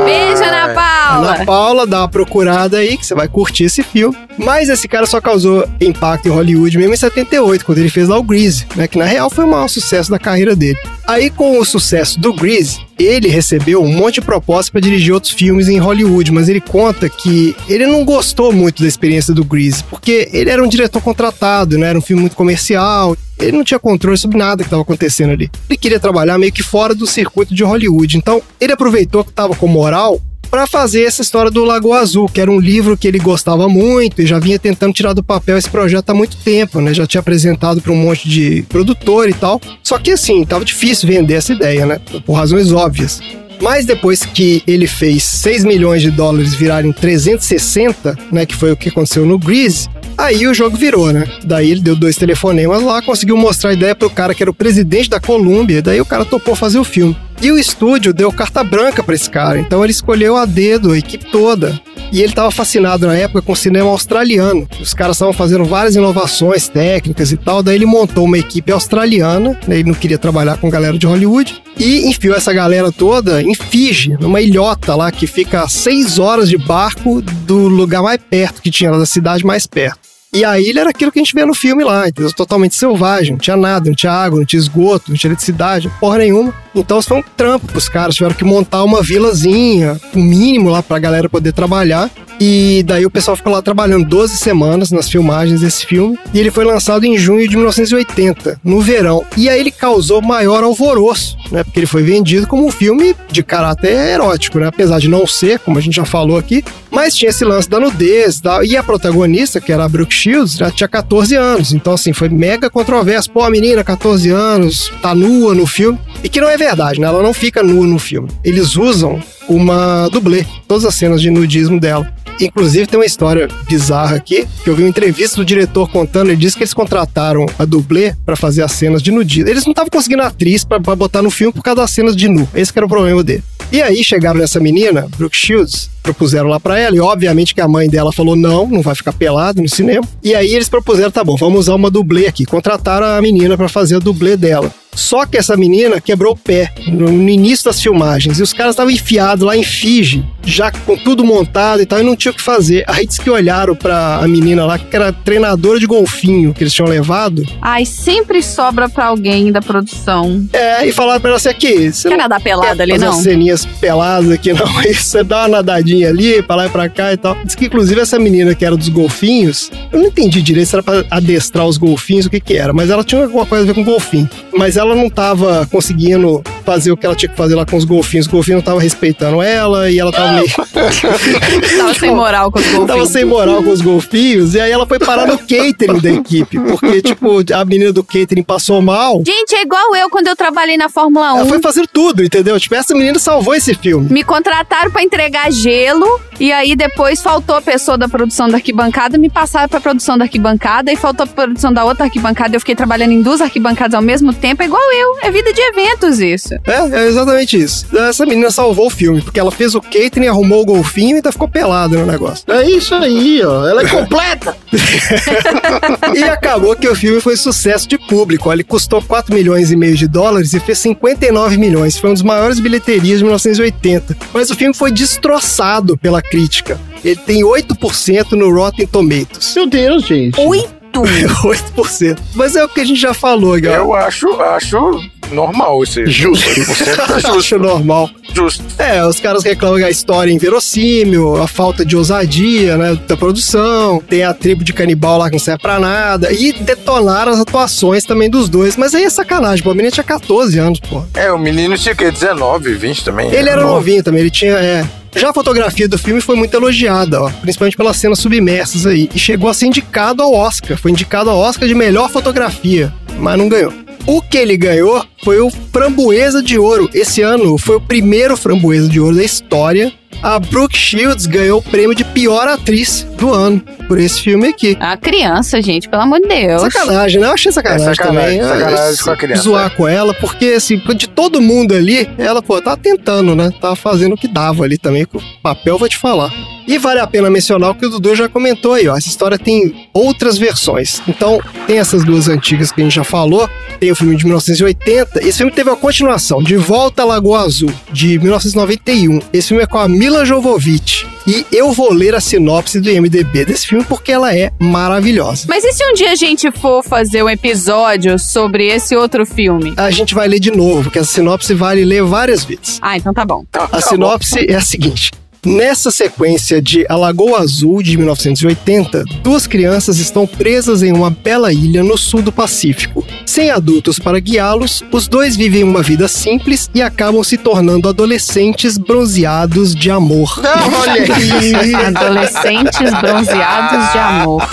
Speaker 2: Beijo, Ana Paula!
Speaker 4: Ana Paula, dá uma procurada aí que você vai curtir esse filme. Mas esse cara só causou impacto em Hollywood mesmo em 78, quando ele fez lá o Grease, né? Que na real foi o maior sucesso da carreira dele. Aí, com o sucesso do Grease, ele recebeu um monte de propostas para dirigir outros filmes em Hollywood, mas ele conta que ele não gostou muito da experiência do Grease, porque ele era um diretor contratado, né? Era um filme muito comercial. Ele não tinha controle sobre nada que estava acontecendo ali. Ele queria trabalhar meio que fora do circuito de Hollywood. Então, ele aproveitou que estava com moral para fazer essa história do Lagoa Azul, que era um livro que ele gostava muito e já vinha tentando tirar do papel esse projeto há muito tempo, né? Já tinha apresentado para um monte de produtor e tal. Só que assim, tava difícil vender essa ideia, né? Por razões óbvias. Mas depois que ele fez 6 milhões de dólares virarem 360, né, que foi o que aconteceu no Grease, aí o jogo virou, né? Daí ele deu dois telefonemas lá, conseguiu mostrar a ideia pro cara que era o presidente da Colômbia, daí o cara topou fazer o filme. E o estúdio deu carta branca pra esse cara, então ele escolheu a dedo, a equipe toda. E ele estava fascinado na época com o cinema australiano. Os caras estavam fazendo várias inovações técnicas e tal. Daí ele montou uma equipe australiana. né? Ele não queria trabalhar com galera de Hollywood. E enfiou essa galera toda em Fiji, numa ilhota lá que fica a seis horas de barco do lugar mais perto que tinha, da cidade mais perto. E a ilha era aquilo que a gente vê no filme lá, entendeu? Totalmente selvagem, não tinha nada, não tinha água, não tinha esgoto, não tinha eletricidade, porra nenhuma. Então foi um trampo pros caras, tiveram que montar uma vilazinha, o mínimo lá pra galera poder trabalhar. E daí o pessoal ficou lá trabalhando 12 semanas nas filmagens desse filme. E ele foi lançado em junho de 1980, no verão. E aí ele causou maior alvoroço, né? Porque ele foi vendido como um filme de caráter erótico, né? Apesar de não ser, como a gente já falou aqui. Mas tinha esse lance da nudez e tal. E a protagonista, que era a Brooke Shields, já tinha 14 anos. Então, assim, foi mega controverso. Pô, a menina, 14 anos, tá nua no filme. E que não é verdade, né? Ela não fica nua no filme. Eles usam uma dublê, todas as cenas de nudismo dela. Inclusive, tem uma história bizarra aqui, que eu vi uma entrevista do diretor contando, ele disse que eles contrataram a dublê pra fazer as cenas de nudismo. Eles não estavam conseguindo atriz pra, pra botar no filme por causa das cenas de nu. Esse era o problema dele. E aí chegaram nessa menina, Brooke Shields, propuseram lá pra ela, e obviamente que a mãe dela falou não, não vai ficar pelado no cinema. E aí eles propuseram, tá bom, vamos usar uma dublê aqui. Contrataram a menina pra fazer a dublê dela. Só que essa menina quebrou o pé no início das filmagens e os caras estavam enfiados lá em Fiji, já com tudo montado e tal, e não tinha o que fazer. Aí disse que olharam pra a menina lá, que era treinadora de golfinho que eles tinham levado,
Speaker 2: Ai, sempre sobra pra alguém da produção.
Speaker 4: é, e falaram pra ela assim: aqui, você
Speaker 2: Quer
Speaker 4: não
Speaker 2: nadar pelada ali, não?
Speaker 4: ceninhas peladas aqui, [LAUGHS] não. Aí você dá uma nadadinha ali, pra lá e pra cá e tal. Diz que, inclusive, essa menina que era dos golfinhos, eu não entendi direito se era pra adestrar os golfinhos, o que que era, mas ela tinha alguma coisa a ver com golfinho. Mas ela não tava conseguindo fazer o que ela tinha que fazer lá com os golfinhos. Os golfinhos não estavam respeitando ela e ela tava meio. [LAUGHS]
Speaker 2: Tava sem moral com os
Speaker 4: Tava
Speaker 2: golfinhos.
Speaker 4: sem moral com os golfinhos, e aí ela foi parar no [LAUGHS] catering da equipe, porque, tipo, a menina do catering passou mal.
Speaker 2: Gente, é igual eu quando eu trabalhei na Fórmula 1.
Speaker 4: Ela foi fazer tudo, entendeu? Tipo, essa menina salvou esse filme.
Speaker 2: Me contrataram pra entregar gelo e aí depois faltou a pessoa da produção da arquibancada, me passaram pra produção da arquibancada e faltou a produção da outra arquibancada. Eu fiquei trabalhando em duas arquibancadas ao mesmo tempo, é igual eu. É vida de eventos isso.
Speaker 4: É, é exatamente isso. Essa menina salvou o filme, porque ela fez o catering, arrumou o golfinho e ainda ficou pelada no negócio.
Speaker 1: É isso aí, ó. Ela é completa. [LAUGHS]
Speaker 4: E acabou que o filme foi sucesso de público. Ele custou 4 milhões e meio de dólares e fez 59 milhões. Foi um dos maiores bilheterias de 1980. Mas o filme foi destroçado pela crítica. Ele tem 8% no Rotten Tomatoes.
Speaker 1: Meu Deus, gente.
Speaker 2: Oito!
Speaker 4: 8%. [LAUGHS] Mas é o que a gente já falou, galera.
Speaker 3: Eu acho, acho normal esse.
Speaker 1: Justo.
Speaker 3: 8% é
Speaker 4: Eu acho normal.
Speaker 3: justo.
Speaker 4: É, os caras reclamam que a história é inverossímil, a falta de ousadia, né, da produção, tem a tribo de canibal lá que não serve pra nada, e detonaram as atuações também dos dois. Mas aí é sacanagem, pô, a menina tinha 14 anos, pô.
Speaker 3: É, o menino tinha que 19, 20 também.
Speaker 4: Ele era
Speaker 3: novo.
Speaker 4: novinho também, ele tinha, é... Já a fotografia do filme foi muito elogiada, ó, principalmente pelas cenas submersas aí, e chegou a ser indicado ao Oscar, foi indicado ao Oscar de melhor fotografia, mas não ganhou. O que ele ganhou foi o Framboesa de Ouro. Esse ano foi o primeiro Framboesa de Ouro da história. A Brooke Shields ganhou o prêmio de pior atriz do ano por esse filme aqui.
Speaker 2: A criança, gente, pelo amor de Deus.
Speaker 4: Sacanagem, né? Eu achei sacanagem,
Speaker 3: É sacanagem,
Speaker 4: também.
Speaker 3: sacanagem
Speaker 4: É,
Speaker 3: com a criança,
Speaker 4: Zoar
Speaker 3: é.
Speaker 4: com ela, porque assim, de todo mundo ali, ela, pô, tá tentando, né? Tava fazendo o que dava ali também, com o papel vou te falar. E vale a pena mencionar o que o Dudu já comentou aí, ó. Essa história tem outras versões. Então, tem essas duas antigas que a gente já falou. Tem o filme de 1980. Esse filme teve a continuação, De Volta à Lagoa Azul, de 1991. Esse filme é com a Mila Jovovich. E eu vou ler a sinopse do IMDB desse filme porque ela é maravilhosa.
Speaker 2: Mas e se um dia a gente for fazer um episódio sobre esse outro filme?
Speaker 4: A gente vai ler de novo, porque essa sinopse vale ler várias vezes.
Speaker 2: Ah, então tá bom.
Speaker 3: Tá,
Speaker 4: A
Speaker 3: tá
Speaker 4: sinopse é a seguinte. Nessa sequência de A Lagoa Azul de 1980, duas crianças estão presas em uma bela ilha no sul do Pacífico. Sem adultos para guiá-los, os dois vivem uma vida simples e acabam se tornando adolescentes bronzeados de amor.
Speaker 1: Olha aí. [LAUGHS]
Speaker 2: Adolescentes bronzeados de amor.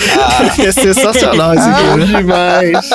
Speaker 4: É sensacional esse filme. né?
Speaker 1: Demais.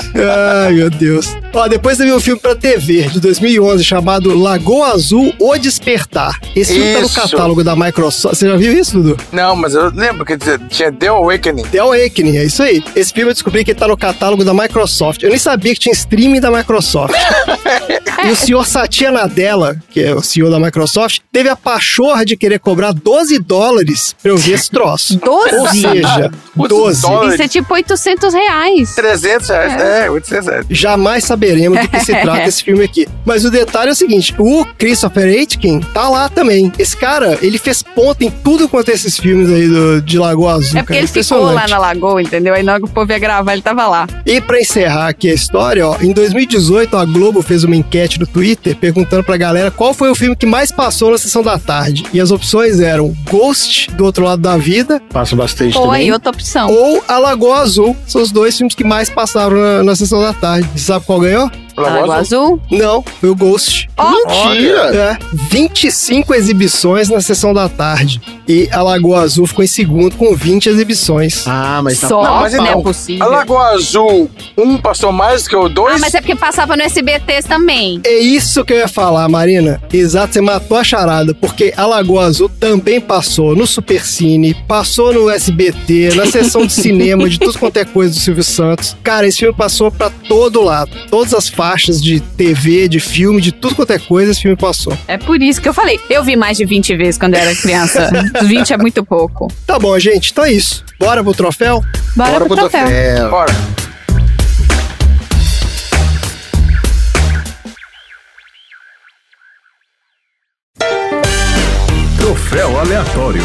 Speaker 4: Ai, meu Deus. Ó, depois teve um filme pra TV de 2011 chamado Lagoa Azul O Despertar. Esse filme tá no
Speaker 3: Isso.
Speaker 4: catálogo da Microsoft. Você já viu isso, Dudu?
Speaker 3: Não, mas eu lembro que tinha The Awakening.
Speaker 4: The Awakening, é isso aí. Esse filme eu descobri que ele tá no catálogo da Microsoft. Eu nem sabia que tinha streaming da Microsoft. [LAUGHS] e o senhor Satya Nadella, que é o CEO da Microsoft, teve a pachorra de querer cobrar 12 dólares pra eu ver esse troço.
Speaker 2: 12?
Speaker 4: Ou seja,
Speaker 3: 12
Speaker 4: 12.
Speaker 3: dólares.
Speaker 2: Isso é tipo 800 reais.
Speaker 3: 300 reais. É, 800 reais.
Speaker 4: Jamais saberemos do que se [LAUGHS] trata esse filme aqui. Mas o detalhe é o seguinte: o Christopher Aitken tá lá também. Esse cara, ele fez ponta em tudo quanto é esses filmes aí do- de Lagoa Azul.
Speaker 2: É porque
Speaker 4: cara.
Speaker 2: ele ficou lá na lagoa, entendeu? Aí na hora que o povo ia gravar, ele tava lá.
Speaker 4: E pra encerrar aqui a história, ó, em 2018 a Globo fez uma enquete no Twitter perguntando pra galera qual foi o filme que mais passou na sessão da tarde. E as opções eram Ghost, do outro lado da vida,
Speaker 1: Passa bastante
Speaker 2: Pô,
Speaker 1: também.
Speaker 2: aí outra opção.
Speaker 4: ou A Lagoa Azul. São os dois filmes que mais passaram na, na sessão da tarde. Você sabe qual ganhou?
Speaker 2: Lagoa Azul.
Speaker 4: Não, foi o Ghost.
Speaker 2: Ó,
Speaker 1: Mentira!
Speaker 4: É, 25 exibições na sessão da tarde. E a Lagoa Azul ficou em segundo com 20 exibições.
Speaker 1: Ah, mas tá
Speaker 2: só,
Speaker 3: Não, mas
Speaker 2: não,
Speaker 3: então,
Speaker 2: é possível.
Speaker 3: A Lagoa Azul, um passou mais que o dois.
Speaker 2: Ah, mas é porque passava no SBT também.
Speaker 4: É isso que eu ia falar, Marina. Exato, você matou a charada, porque a Lagoa Azul também passou no Supercine, passou no SBT, na sessão de cinema, de tudo quanto é coisa do Silvio Santos. Cara, esse filme passou pra todo lado. Todas as faixas de TV, de filme, de tudo quanto é coisa, esse filme passou.
Speaker 2: É por isso que eu falei. Eu vi mais de 20 vezes quando eu era criança. [LAUGHS] 20 é muito pouco.
Speaker 4: Tá bom, gente, então é isso. Bora pro troféu?
Speaker 2: Bora, pro troféu.
Speaker 3: Bora.
Speaker 8: Troféu aleatório.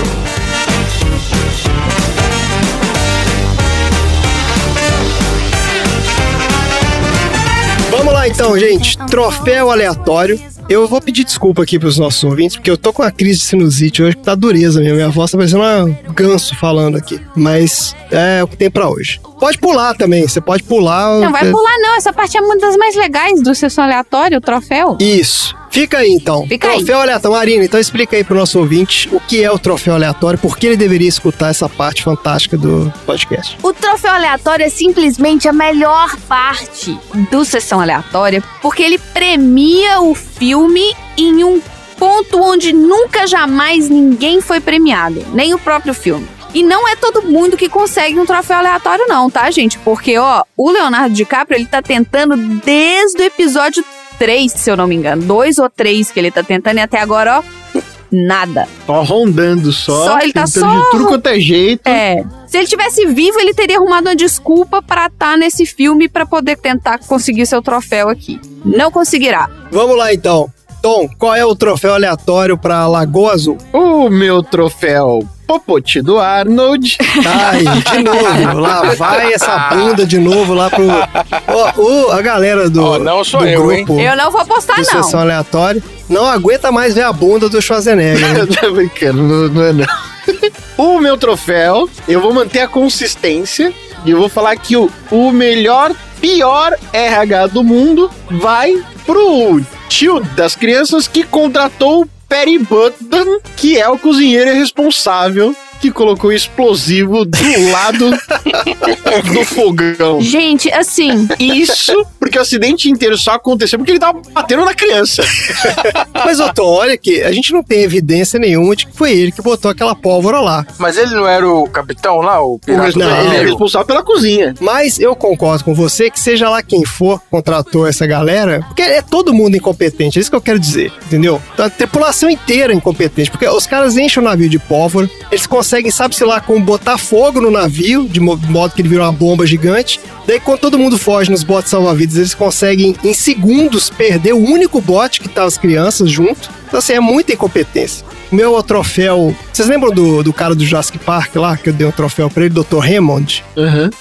Speaker 4: Vamos lá então, gente. Troféu aleatório. Eu vou pedir desculpa aqui pros nossos ouvintes, porque eu tô com uma crise de sinusite hoje, que tá dureza mesmo. Minha voz tá parecendo um ganso falando aqui. Mas é o que tem pra hoje. Pode pular também, você pode pular.
Speaker 2: Não vai pular, não. Essa parte é uma das mais legais do sessão aleatório, o troféu.
Speaker 4: Isso. Fica aí então.
Speaker 2: Fica aí.
Speaker 4: troféu aleatório. Marina, então explica aí pro nosso ouvinte o que é o troféu aleatório, por que ele deveria escutar essa parte fantástica do podcast.
Speaker 2: O troféu aleatório é simplesmente a melhor parte do sessão aleatória, porque ele premia o filme em um ponto onde nunca jamais ninguém foi premiado, nem o próprio filme. E não é todo mundo que consegue um troféu aleatório não, tá, gente? Porque, ó, o Leonardo DiCaprio, ele tá tentando desde o episódio 3, se eu não me engano. Dois ou três que ele tá tentando e até agora, ó, nada.
Speaker 1: Só rondando só.
Speaker 2: Só, ele tá
Speaker 1: tentando
Speaker 2: só-
Speaker 1: de tudo quanto é jeito.
Speaker 2: É. Se ele tivesse vivo, ele teria arrumado uma desculpa pra estar nesse filme pra poder tentar conseguir seu troféu aqui. Não conseguirá.
Speaker 4: Vamos lá então. Tom, qual é o troféu aleatório pra Lagoa Azul?
Speaker 1: O meu troféu Popote do Arnold. [LAUGHS]
Speaker 4: Ai, de novo, lá vai essa bunda de novo lá pro. Ó, o- a galera do,
Speaker 3: Ó, não sou
Speaker 4: do
Speaker 3: eu, hein?
Speaker 4: grupo
Speaker 2: Eu não vou apostar,
Speaker 4: do
Speaker 2: não.
Speaker 4: Sessão Aleatória não aguenta mais ver a bunda do Schwarzenegger. né? [LAUGHS]
Speaker 1: Eu tô brincando, não, não é não. [LAUGHS] O meu troféu, eu vou manter a consistência e eu vou falar que o, o melhor, pior RH do mundo vai pro tio das crianças que contratou o Perry Button, que é o cozinheiro responsável que colocou o explosivo do lado [LAUGHS] do fogão.
Speaker 2: Gente, assim,
Speaker 1: Isso porque o acidente inteiro só aconteceu porque ele tava batendo na criança.
Speaker 4: Mas, ô Tom, olha aqui, a gente não tem evidência nenhuma de que foi ele que botou aquela pólvora lá.
Speaker 3: Mas ele não era o capitão lá, o pirata?
Speaker 1: Não, ele é
Speaker 3: vermelho?
Speaker 1: responsável pela cozinha.
Speaker 4: Mas eu concordo com você que seja lá quem for contratou essa galera, porque é todo mundo incompetente, é isso que eu quero dizer, entendeu? A tripulação inteira é incompetente, porque os caras enchem o navio de pólvora, eles conseguem, sabe-se lá, como botar fogo no navio, de mo- modo que ele vira uma bomba gigante. Daí, quando todo mundo foge nos botes salva-vidas, eles conseguem, em segundos, perder o único bote que tá as crianças junto. Então, assim, é muita incompetência. Meu troféu. Vocês lembram do, do cara do Jurassic Park lá, que eu dei um troféu pra ele, Dr. Hammond?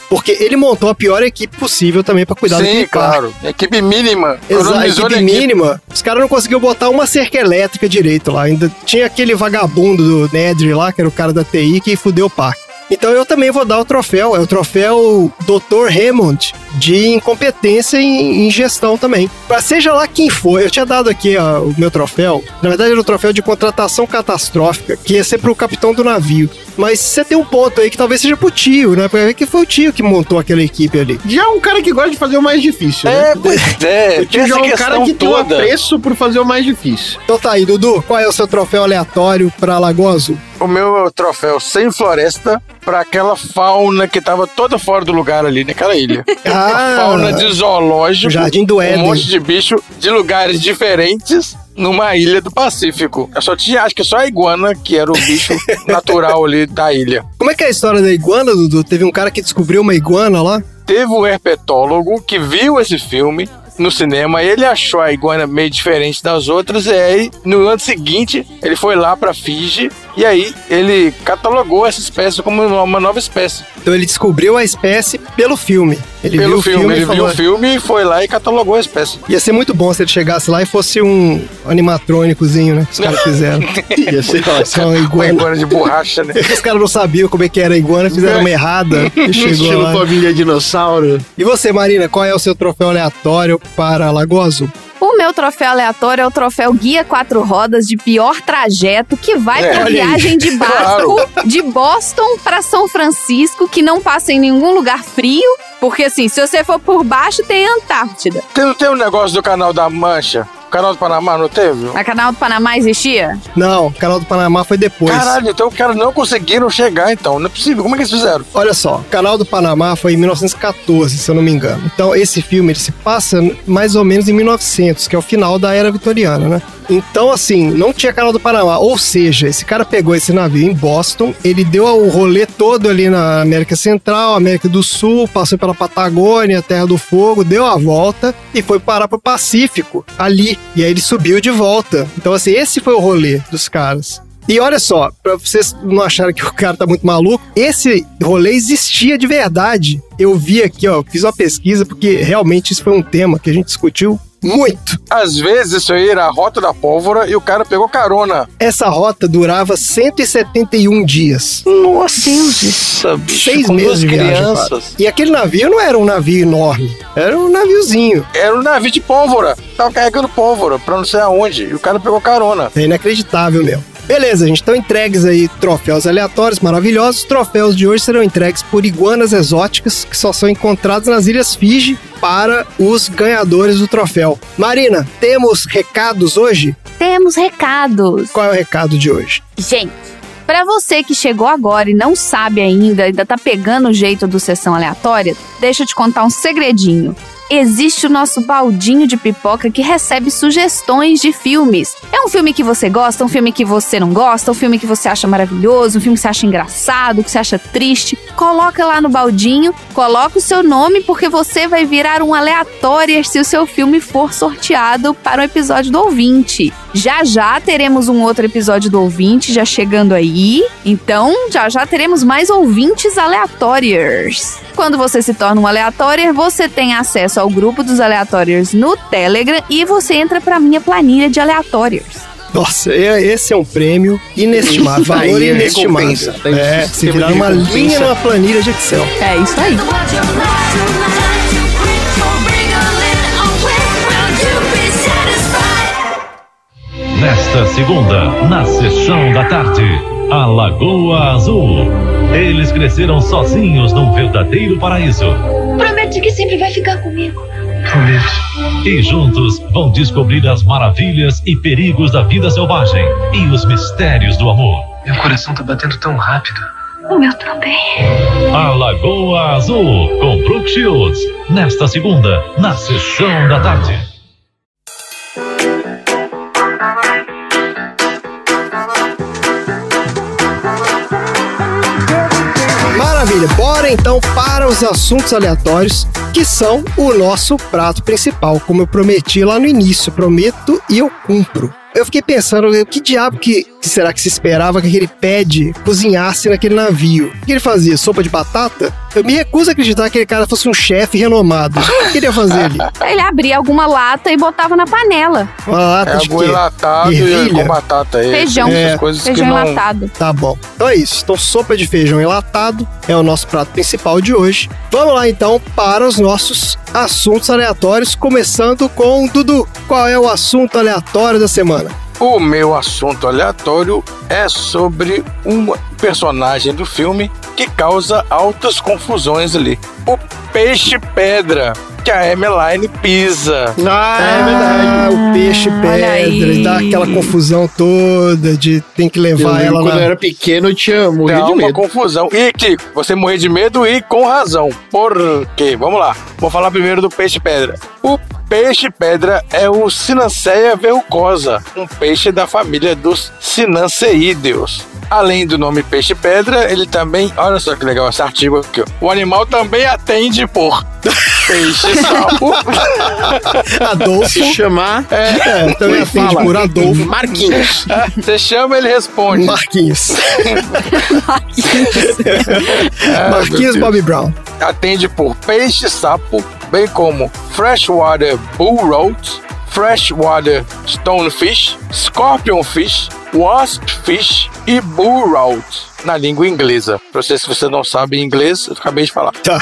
Speaker 4: Porque ele montou a pior equipe possível também pra cuidar
Speaker 3: Sim,
Speaker 4: daquele parque.
Speaker 3: claro. Equipe mínima.
Speaker 4: Exato, equipe
Speaker 3: equipe.
Speaker 4: mínima. Os caras não conseguiram botar uma cerca elétrica direito lá. Ainda tinha aquele vagabundo do Nedry lá, que era o cara da TI, que fudeu o parque. Então eu também vou dar o troféu. É o troféu Dr. Hammond de incompetência em, em gestão também. Pra seja lá quem for, eu tinha dado aqui ó, o meu troféu. Na verdade era o troféu de contratação catastrófica, que ia ser pro capitão do navio. Mas você tem um ponto aí que talvez seja pro tio, né? Porque que foi o tio que montou aquela equipe ali.
Speaker 1: Já é um cara que gosta de fazer o mais difícil, né?
Speaker 3: É, pois [LAUGHS] é.
Speaker 1: O
Speaker 3: Tem
Speaker 1: tio já é um cara que tem um
Speaker 3: toda.
Speaker 1: apreço por fazer o mais difícil.
Speaker 4: Então tá aí, Dudu, qual é o seu troféu aleatório pra Lagoa Azul?
Speaker 3: O meu é o troféu sem floresta pra aquela fauna que tava toda fora do lugar ali naquela ilha. [LAUGHS]
Speaker 4: Ah,
Speaker 3: fauna de zoológico.
Speaker 4: o Jardim do Éden.
Speaker 3: Um monte de bicho de lugares diferentes numa ilha do Pacífico. Eu só tinha, acho que só a iguana que era o bicho [LAUGHS] natural ali da ilha.
Speaker 4: Como é que é a história da iguana, Dudu? Teve um cara que descobriu uma iguana lá?
Speaker 3: Teve um herpetólogo que viu esse filme no cinema, ele achou a iguana meio diferente das outras, e aí no ano seguinte ele foi lá pra Fiji e aí ele catalogou essa espécie como uma- uma nova espécie.
Speaker 4: Então ele descobriu a espécie pelo filme. Ele viu
Speaker 3: Pelo
Speaker 4: o
Speaker 3: filme,
Speaker 4: filme, e
Speaker 3: ele viu
Speaker 4: falou,
Speaker 3: o filme e foi lá e catalogou a espécie.
Speaker 4: Ia ser muito bom se ele chegasse lá e fosse um animatrônicozinho, né? Que os caras fizeram. [LAUGHS]
Speaker 1: Ia ser
Speaker 4: Só uma
Speaker 3: Uma
Speaker 4: iguana.
Speaker 3: iguana de borracha, né?
Speaker 4: Os caras não sabiam como é que era a iguana, fizeram uma errada [LAUGHS] e chegou
Speaker 1: Estilo
Speaker 4: lá.
Speaker 1: família dinossauro.
Speaker 4: E você, Marina, qual é o seu troféu aleatório para Lagoa Azul?
Speaker 2: O meu troféu aleatório é o troféu Guia Quatro Rodas de pior trajeto, que vai
Speaker 3: É,
Speaker 2: pra
Speaker 4: olha aí.
Speaker 2: viagem de barco de Boston pra São Francisco, que não passa em nenhum lugar frio. Porque assim, se você for por baixo, tem Antártida.
Speaker 3: Tem, tem um negócio do canal da Mancha. O canal do Panamá não teve?
Speaker 2: A canal do Panamá existia?
Speaker 4: Não, o canal do Panamá foi depois.
Speaker 3: Caralho, então os caras não conseguiram chegar, então. Não é possível. Como é que eles fizeram?
Speaker 4: Olha só, o canal do Panamá foi em 1914, se eu não me engano. Então, esse filme ele se passa mais ou menos em 1900, que é o final da era vitoriana, né? Então, assim, não tinha canal do Panamá. Ou seja, esse cara pegou esse navio em Boston, ele deu o rolê todo ali na América Central, América do Sul, passou pela Patagônia, Terra do Fogo, deu a volta e foi parar pro Pacífico, ali. E aí ele subiu de volta. Então, assim, esse foi o rolê dos caras. E olha só, pra vocês não acharem que o cara tá muito maluco, esse rolê existia de verdade. Eu vi aqui, ó, fiz uma pesquisa, porque realmente isso foi um tema que a gente discutiu muito.
Speaker 3: Às vezes isso aí era a rota da pólvora e o cara pegou carona.
Speaker 4: Essa rota durava 171 dias.
Speaker 3: Nossa, bicho,
Speaker 4: Seis meses de viagem,
Speaker 3: crianças.
Speaker 4: E aquele navio não era um navio enorme, era um naviozinho.
Speaker 3: Era um navio de pólvora. Tava carregando pólvora pra não sei aonde. E o cara pegou carona.
Speaker 4: É inacreditável mesmo. Beleza, gente. Então entregues aí troféus aleatórios maravilhosos. Os troféus de hoje serão entregues por iguanas exóticas que só são encontradas nas Ilhas Fiji para os ganhadores do troféu. Marina, temos recados hoje?
Speaker 2: Temos recados.
Speaker 4: Qual é o recado de hoje?
Speaker 2: Gente, pra você que chegou agora e não sabe ainda, ainda tá pegando o jeito do sessão aleatória, deixa eu te contar um segredinho. Existe o nosso baldinho de pipoca que recebe sugestões de filmes. É um filme que você gosta, um filme que você não gosta, um filme que você acha maravilhoso, um filme que você acha engraçado, que você acha triste. Coloca lá no baldinho, coloca o seu nome, porque você vai virar um aleatório se o seu filme for sorteado para o episódio do ouvinte. Já já teremos um outro episódio do ouvinte já chegando aí. Então, já já teremos mais ouvintes aleatórios. Quando você se torna um aleatório, você tem acesso ao grupo dos aleatórios no Telegram e você entra para minha planilha de aleatórios.
Speaker 4: Nossa, é- esse é um prêmio inestimável. Valor
Speaker 1: é
Speaker 4: inestimável.
Speaker 1: Tá
Speaker 4: É, se virar uma linha numa planilha de Excel.
Speaker 2: É isso aí.
Speaker 9: Nesta segunda, na sessão da tarde, a Lagoa Azul. Eles cresceram sozinhos num verdadeiro paraíso.
Speaker 7: Promete que sempre vai ficar comigo.
Speaker 9: E juntos vão descobrir as maravilhas e perigos da vida selvagem e os mistérios do amor.
Speaker 5: Meu coração tá batendo tão rápido.
Speaker 7: O meu também.
Speaker 9: A Lagoa Azul, com Brooke Shields. Nesta segunda, na sessão da tarde.
Speaker 4: Maravilha, bora então para os assuntos aleatórios, que são o nosso prato principal, como eu prometi lá no início, prometo e eu cumpro. Eu fiquei pensando, que diabo que será que se esperava que aquele pede cozinhasse naquele navio? O que ele fazia? Sopa de batata? Eu me recuso a acreditar que aquele cara fosse um chefe renomado. O que ele queria fazer ali? [LAUGHS]
Speaker 2: Ele abria alguma lata e botava na panela.
Speaker 4: Uma lata
Speaker 3: É
Speaker 4: de quê?
Speaker 3: enlatado e
Speaker 4: Ervilha?
Speaker 3: com batata. aí.
Speaker 2: Feijão.
Speaker 3: Essas
Speaker 4: É.
Speaker 3: coisas
Speaker 2: Feijão
Speaker 3: que não...
Speaker 2: enlatado.
Speaker 4: Tá bom. Então é isso. Então, sopa de feijão enlatado é o nosso prato principal de hoje. Vamos lá então para os nossos assuntos aleatórios, começando com Dudu. Qual é o assunto aleatório da semana?
Speaker 3: O meu assunto aleatório é sobre um personagem do filme que causa altas confusões ali. O peixe pedra que a Emeline pisa.
Speaker 1: Ah, é
Speaker 4: Ah,
Speaker 1: verdade.
Speaker 4: o peixe
Speaker 2: olha
Speaker 4: pedra, e dá aquela confusão toda de tem que
Speaker 1: Eu
Speaker 4: levar ela
Speaker 1: quando eu
Speaker 4: na...
Speaker 1: era pequeno, eu tinha morrido de
Speaker 3: uma
Speaker 1: medo.
Speaker 3: confusão. E que você morrer de medo e com razão. Por quê? Vamos lá. Vou falar primeiro do peixe pedra. O peixe pedra é o Sinanceia verrucosa, um peixe da família dos Sinanceídeos. Além do nome peixe pedra, ele também. Olha só que legal esse artigo aqui. ó. O animal também atende por peixe sapo. [LAUGHS] [LAUGHS]
Speaker 4: Adolfo.
Speaker 1: Se chamar,
Speaker 4: É, também atende
Speaker 1: fala,
Speaker 4: por Adolfo.
Speaker 1: Marquinhos.
Speaker 3: Você chama, ele responde.
Speaker 4: Marquinhos. [LAUGHS]
Speaker 3: Ah,
Speaker 4: Marquinhos Bobby Brown.
Speaker 3: atende por peixe sapo, bem como freshwater bull roach, freshwater stonefish, scorpionfish, waspfish e bull roach na língua inglesa. Pra vocês que você não sabe inglês, eu acabei de falar.
Speaker 4: Tá,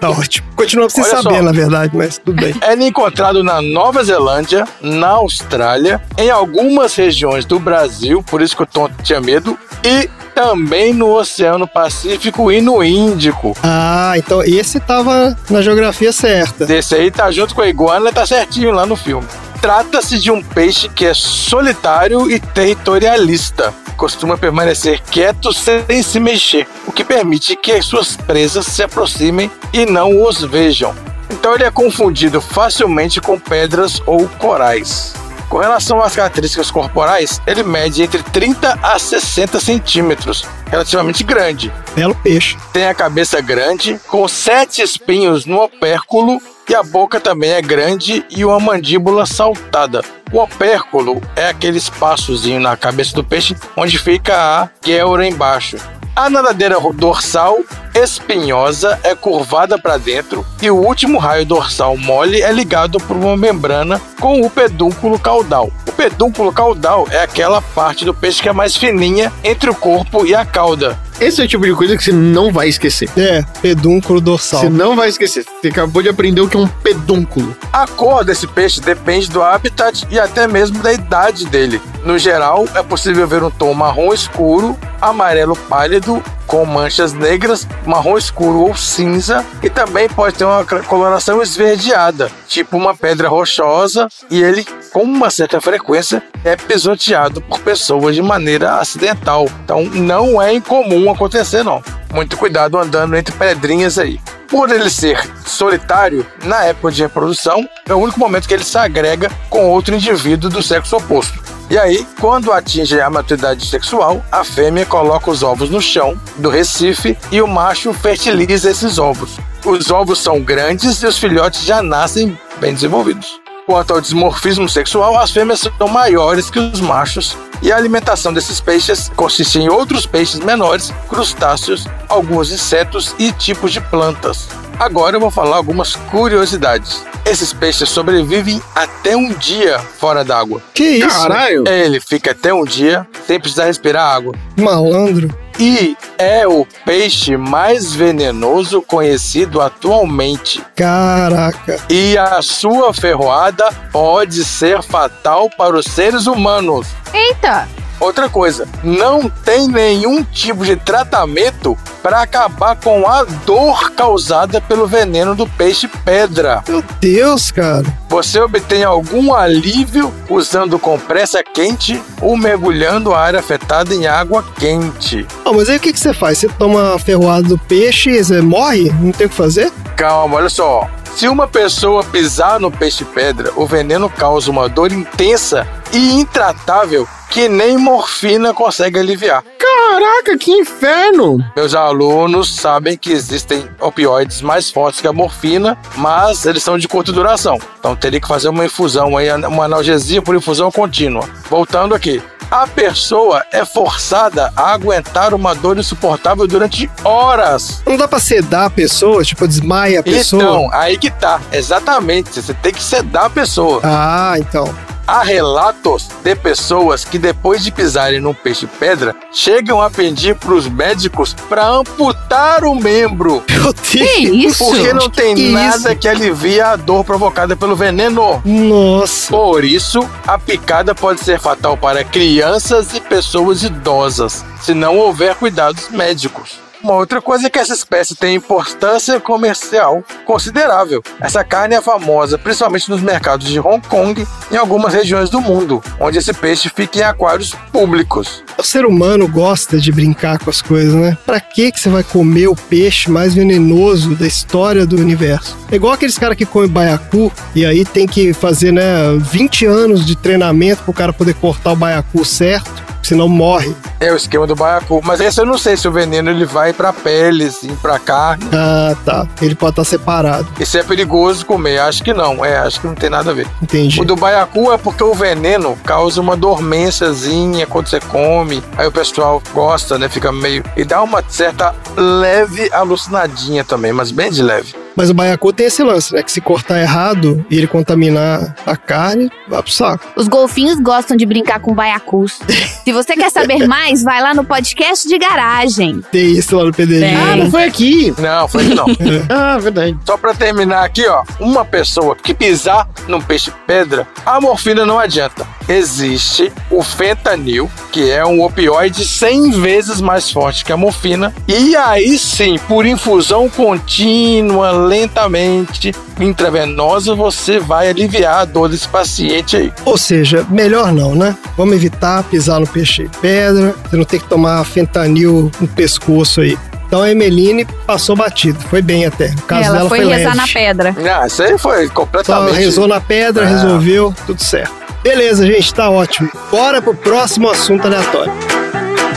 Speaker 4: tá ótimo. Continua sem
Speaker 3: Olha
Speaker 4: saber,
Speaker 3: só.
Speaker 4: na verdade, mas tudo bem.
Speaker 3: Ele é encontrado na Nova Zelândia, na Austrália, em algumas regiões do Brasil, por isso que o Tom tinha medo, e também no Oceano Pacífico e no Índico.
Speaker 4: Ah, então esse tava na geografia certa.
Speaker 3: Desse aí tá junto com a iguana, tá certinho lá no filme. Trata-se de um peixe que é solitário e territorialista. Costuma permanecer quieto sem se mexer, o que permite que as suas presas se aproximem e não os vejam. Então ele é confundido facilmente com pedras ou corais. Com relação às características corporais, ele mede entre 30 a 60 centímetros, relativamente grande.
Speaker 4: Belo peixe.
Speaker 3: Tem a cabeça grande, com sete espinhos no opérculo, e a boca também é grande e uma mandíbula saltada. O opérculo é aquele espaçozinho na cabeça do peixe onde fica a guelra embaixo. A nadadeira dorsal espinhosa é curvada para dentro e o último raio dorsal mole é ligado por uma membrana com o pedúnculo caudal. O pedúnculo caudal é aquela parte do peixe que é mais fininha entre o corpo e a cauda.
Speaker 1: Esse é o tipo de coisa que você não vai esquecer.
Speaker 4: É, pedúnculo dorsal.
Speaker 1: Você não vai esquecer. Você acabou de aprender o que é um pedúnculo.
Speaker 3: A cor desse peixe depende do habitat e até mesmo da idade dele. No geral, é possível ver um tom marrom escuro, amarelo pálido, com manchas negras, marrom escuro ou cinza, e também pode ter uma coloração esverdeada, tipo uma pedra rochosa, e ele, com uma certa frequência, é pisoteado por pessoas de maneira acidental. Então não é incomum acontecer, não. Muito cuidado andando entre pedrinhas aí. Por ele ser solitário, na época de reprodução, é o único momento que ele se agrega com outro indivíduo do sexo oposto. E aí, quando atinge a maturidade sexual, a fêmea coloca os ovos no chão do recife e o macho fertiliza esses ovos. Os ovos são grandes e os filhotes já nascem bem desenvolvidos. Quanto ao dimorfismo sexual, as fêmeas são maiores que os machos e a alimentação desses peixes consiste em outros peixes menores, crustáceos, alguns insetos e tipos de plantas. Agora eu vou falar algumas curiosidades. Esses peixes sobrevivem até um dia fora d'água.
Speaker 4: Que isso?
Speaker 1: Caralho.
Speaker 3: Ele fica até um dia sem precisar respirar água.
Speaker 4: Malandro.
Speaker 3: E é o peixe mais venenoso conhecido atualmente.
Speaker 4: Caraca.
Speaker 3: E a sua ferroada pode ser fatal para os seres humanos.
Speaker 2: Eita!
Speaker 3: Outra coisa, não tem nenhum tipo de tratamento para acabar com a dor causada pelo veneno do peixe pedra.
Speaker 4: Meu Deus, cara.
Speaker 3: Você obtém algum alívio usando compressa quente ou mergulhando a área afetada em água quente.
Speaker 4: Ah, mas aí o que, que você faz? Você toma a ferroada do peixe, você morre? Não tem o que fazer?
Speaker 3: Calma, olha só. Se uma pessoa pisar no peixe-pedra, o veneno causa uma dor intensa e intratável que nem morfina consegue aliviar.
Speaker 1: Caraca, que inferno!
Speaker 3: Meus alunos sabem que existem opioides mais fortes que a morfina, mas eles são de curta duração. Então teria que fazer uma infusão aí, uma analgesia por infusão contínua. Voltando aqui. A pessoa é forçada a aguentar uma dor insuportável durante horas.
Speaker 4: Não dá pra sedar a pessoa? Tipo, desmaia a pessoa?
Speaker 3: Então, aí que tá. Exatamente. Você tem que sedar a pessoa.
Speaker 4: Ah, então.
Speaker 3: Há relatos de pessoas que depois de pisarem num peixe-pedra, chegam a pedir para os médicos para amputar o membro.
Speaker 4: Meu
Speaker 2: Que
Speaker 4: Deus.
Speaker 2: isso?
Speaker 3: Porque não tem
Speaker 4: Que
Speaker 3: nada
Speaker 4: isso?
Speaker 3: que alivie a dor provocada pelo veneno.
Speaker 4: Nossa.
Speaker 3: Por isso, a picada pode ser fatal para crianças e pessoas idosas, se não houver cuidados médicos. Uma outra coisa é que essa espécie tem importância comercial considerável. Essa carne é famosa principalmente nos mercados de Hong Kong e em algumas regiões do mundo, onde esse peixe fica em aquários públicos.
Speaker 4: O ser humano gosta de brincar com as coisas, né? Pra que que você vai comer o peixe mais venenoso da história do universo? É igual aqueles caras que comem baiacu e aí tem que fazer, né, 20 anos de treinamento pro cara poder cortar o baiacu certo. Senão morre.
Speaker 3: É o esquema do baiacu. Mas esse eu não sei se o veneno ele vai pra pele, assim, pra carne.
Speaker 4: Ah, tá. Ele pode estar separado.
Speaker 3: Esse é perigoso comer. Acho que não. É, acho que não tem nada a ver.
Speaker 4: Entendi.
Speaker 3: O do baiacu é porque o veneno causa uma dormênciazinha quando você come. Aí o pessoal gosta, né? Fica meio. E dá uma certa leve alucinadinha também, mas bem de leve.
Speaker 4: Mas o baiacu tem esse lance, né? Que se cortar errado e ele contaminar a carne, vai pro saco.
Speaker 2: Os golfinhos gostam de brincar com baiacus. [LAUGHS] Se você quer saber mais, vai lá no podcast de garagem.
Speaker 4: Tem isso lá no PDG.
Speaker 2: Tem.
Speaker 1: Ah, não foi aqui.
Speaker 3: Não, foi que não. [LAUGHS]
Speaker 1: Ah, verdade.
Speaker 3: Só pra terminar aqui, ó, uma pessoa que pisar num peixe pedra, a morfina não adianta. Existe o fentanil, que é um opioide 100 vezes mais forte que a morfina, e aí sim, por infusão contínua, lentamente, intravenosa, você vai aliviar a dor desse paciente aí.
Speaker 4: Ou seja, melhor não, né? Vamos evitar pisar no peixe pedra, você não tem que tomar fentanil no pescoço aí. Então a Emeline passou batido, foi bem até. O caso
Speaker 2: Ela
Speaker 4: dela
Speaker 2: foi
Speaker 4: foi,
Speaker 2: rezar
Speaker 4: leve.
Speaker 2: na pedra.
Speaker 3: Ah, isso aí foi
Speaker 4: Só
Speaker 3: completamente.
Speaker 4: rezou na pedra,
Speaker 3: Ah.
Speaker 4: resolveu, tudo certo. Beleza, gente, tá ótimo. Bora pro próximo assunto aleatório.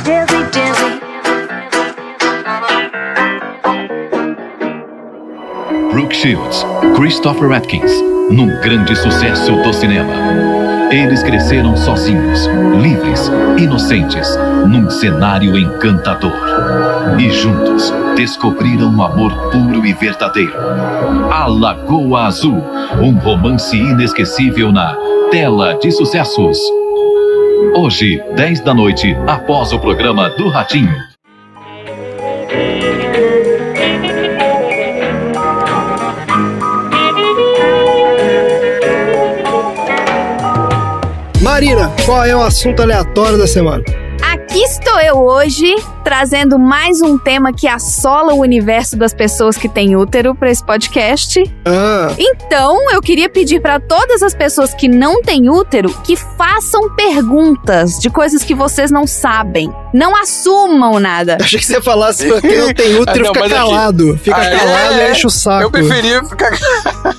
Speaker 7: Dizzy, dizzy.
Speaker 9: Brooke Shields, Christopher Atkins, num grande sucesso do cinema. Eles cresceram sozinhos, livres, inocentes, num cenário encantador. E juntos descobriram um amor puro e verdadeiro. A Lagoa Azul, um romance inesquecível na tela de sucessos. Hoje, 10 da noite, após o programa do Ratinho.
Speaker 4: Marina, qual é o assunto aleatório da semana?
Speaker 2: Aqui estou eu hoje trazendo mais um tema que assola o universo das pessoas que têm útero para esse podcast.
Speaker 4: Ah,
Speaker 2: Então, eu queria pedir para todas as pessoas que não têm útero que façam perguntas de coisas que vocês não sabem. Não assumam nada. [LAUGHS]
Speaker 4: achei que você falasse pra quem não tem [LAUGHS] útero
Speaker 3: Ah, não,
Speaker 4: fica
Speaker 3: mas aqui-
Speaker 4: calado. Fica
Speaker 3: Ah,
Speaker 4: calado
Speaker 3: é,
Speaker 4: e enche o saco.
Speaker 3: Eu preferia ficar. [LAUGHS]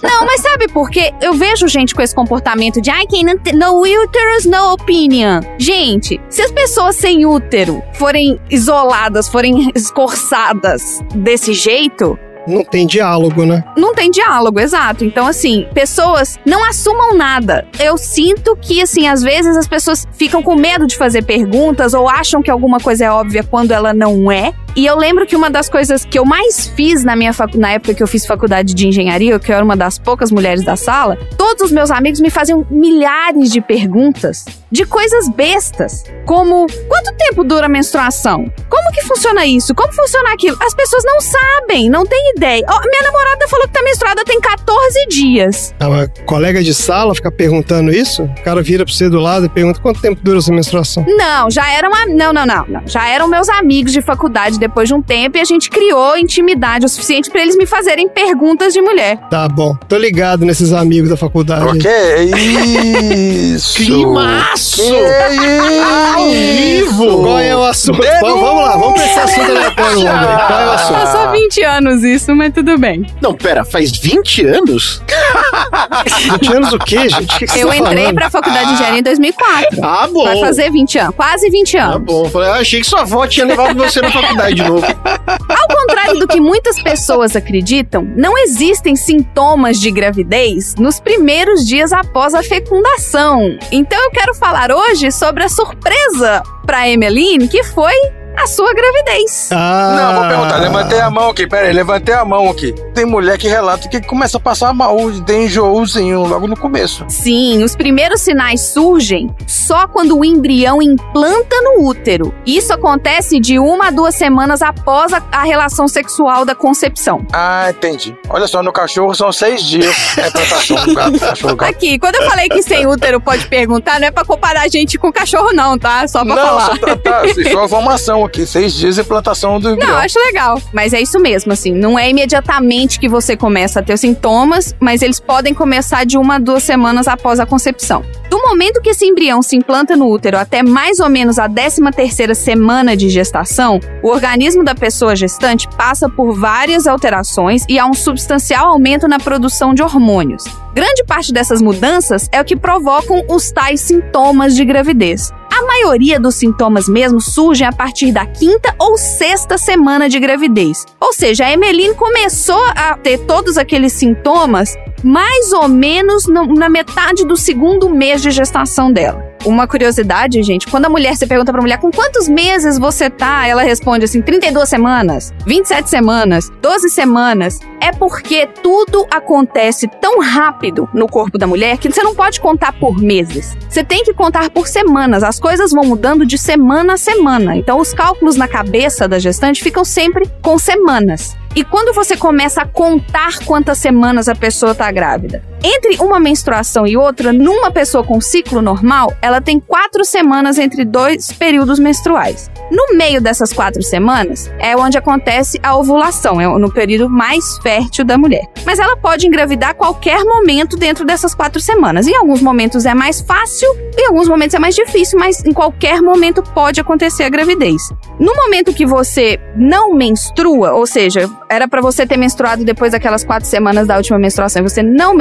Speaker 2: Não, mas sabe por quê? Eu vejo gente com esse comportamento de ai, quem não tem. No uterus, no opinion. Gente, se as pessoas sem útero forem isoladas, forem escorçadas desse jeito,
Speaker 4: Não tem diálogo, né?
Speaker 2: não tem diálogo, exato. Então, assim, pessoas não assumam nada. Eu sinto que, assim, às vezes as pessoas ficam com medo de fazer perguntas ou acham que alguma coisa é óbvia quando ela não é. E eu lembro que uma das coisas que eu mais fiz na minha facu na época que eu fiz faculdade de engenharia, que eu era uma das poucas mulheres da sala, todos os meus amigos me faziam milhares de perguntas de coisas bestas, como quanto tempo dura a menstruação? Como que funciona isso? Como funciona aquilo? As pessoas não sabem, não têm ideia. Ó, minha namorada falou que tá menstruada tem 14 dias.
Speaker 4: Ah, Uma colega de sala fica perguntando isso, o cara vira pra você do lado e pergunta quanto tempo dura essa menstruação.
Speaker 2: Não, já eram. a- Não, não, não, não. Já eram meus amigos de faculdade depois de um tempo e a gente criou intimidade o suficiente pra eles me fazerem perguntas de mulher.
Speaker 4: Tá bom, tô ligado nesses amigos da faculdade.
Speaker 3: O que é isso?
Speaker 1: Climaço!
Speaker 3: Que é
Speaker 1: Ao vivo!
Speaker 4: Qual é o assunto?
Speaker 3: Denúncia!
Speaker 4: Vamos, vamos lá, vamos pra esse assunto aleatório. Qual é o assunto? [LAUGHS]
Speaker 2: Passou 20 anos isso, mas tudo bem.
Speaker 1: Não, pera, faz 20 anos? [LAUGHS]
Speaker 4: 20 anos o quê, gente? O que, que
Speaker 2: Eu
Speaker 4: tá
Speaker 2: entrei
Speaker 4: falando?
Speaker 2: pra faculdade de engenharia em 2004.
Speaker 1: Ah, bom.
Speaker 2: Vai fazer 20 anos, quase 20
Speaker 1: Tá
Speaker 2: anos.
Speaker 1: bom. Falei, ah, achei que sua avó tinha levado você na faculdade de novo.
Speaker 2: Ao contrário do que muitas pessoas acreditam, não existem sintomas de gravidez nos primeiros dias após a fecundação. Então eu quero falar hoje sobre a surpresa para Emeline, que foi a sua gravidez.
Speaker 4: Ah,
Speaker 3: Não, vou perguntar. Levantei a mão aqui, pera aí, levantei a mão aqui. Tem mulher que relata que começa a passar mal, tem enjoozinho logo no começo.
Speaker 2: Sim, os primeiros sinais surgem só quando o embrião implanta no útero. Isso acontece de uma a duas semanas após a, a relação sexual da concepção.
Speaker 3: Ah, entendi. Olha só, no cachorro são seis dias. É plantação do gato, [LAUGHS] cachorro gato.
Speaker 2: Aqui, quando eu falei que sem útero pode perguntar, não é pra comparar a gente com cachorro, não, tá? Só pra
Speaker 3: Não,
Speaker 2: falar.
Speaker 3: só, tá, tá, só informação aqui. Seis dias de plantação do
Speaker 2: Não,
Speaker 3: embrião.
Speaker 2: acho legal. Mas é isso mesmo, assim. Não é imediatamente que você começa a ter os sintomas, mas eles podem começar de uma a duas semanas após a concepção. Do momento que esse embrião se implanta no útero até mais ou menos a 13 terceira semana de gestação, o organismo da pessoa gestante passa por várias alterações e há um substancial aumento na produção de hormônios. Grande parte dessas mudanças é o que provocam os tais sintomas de gravidez. A maioria dos sintomas mesmo surgem a partir da quinta ou sexta semana de gravidez. Ou seja, a Emeline começou a ter todos aqueles sintomas mais ou menos no- na metade do segundo mês de gestação dela. Uma curiosidade, gente, quando a mulher, você pergunta pra mulher com quantos meses você tá, ela responde assim, 32 semanas, 27 semanas, 12 semanas. É porque tudo acontece tão rápido no corpo da mulher que você não pode contar por meses. Você tem que contar por semanas. As coisas vão mudando de semana a semana. Então, os cálculos na cabeça da gestante ficam sempre com semanas. E quando você começa a contar quantas semanas a pessoa está grávida? Entre uma menstruação e outra, numa pessoa com ciclo normal, ela tem quatro semanas entre dois períodos menstruais. No meio dessas quatro semanas é onde acontece a ovulação, é no período mais fértil da mulher. Mas ela pode engravidar a qualquer momento dentro dessas quatro semanas. Em alguns momentos é mais fácil, em alguns momentos é mais difícil, mas em qualquer momento pode acontecer a gravidez. No momento que você não menstrua, ou seja, era para você ter menstruado depois daquelas quatro semanas da última menstruação e você não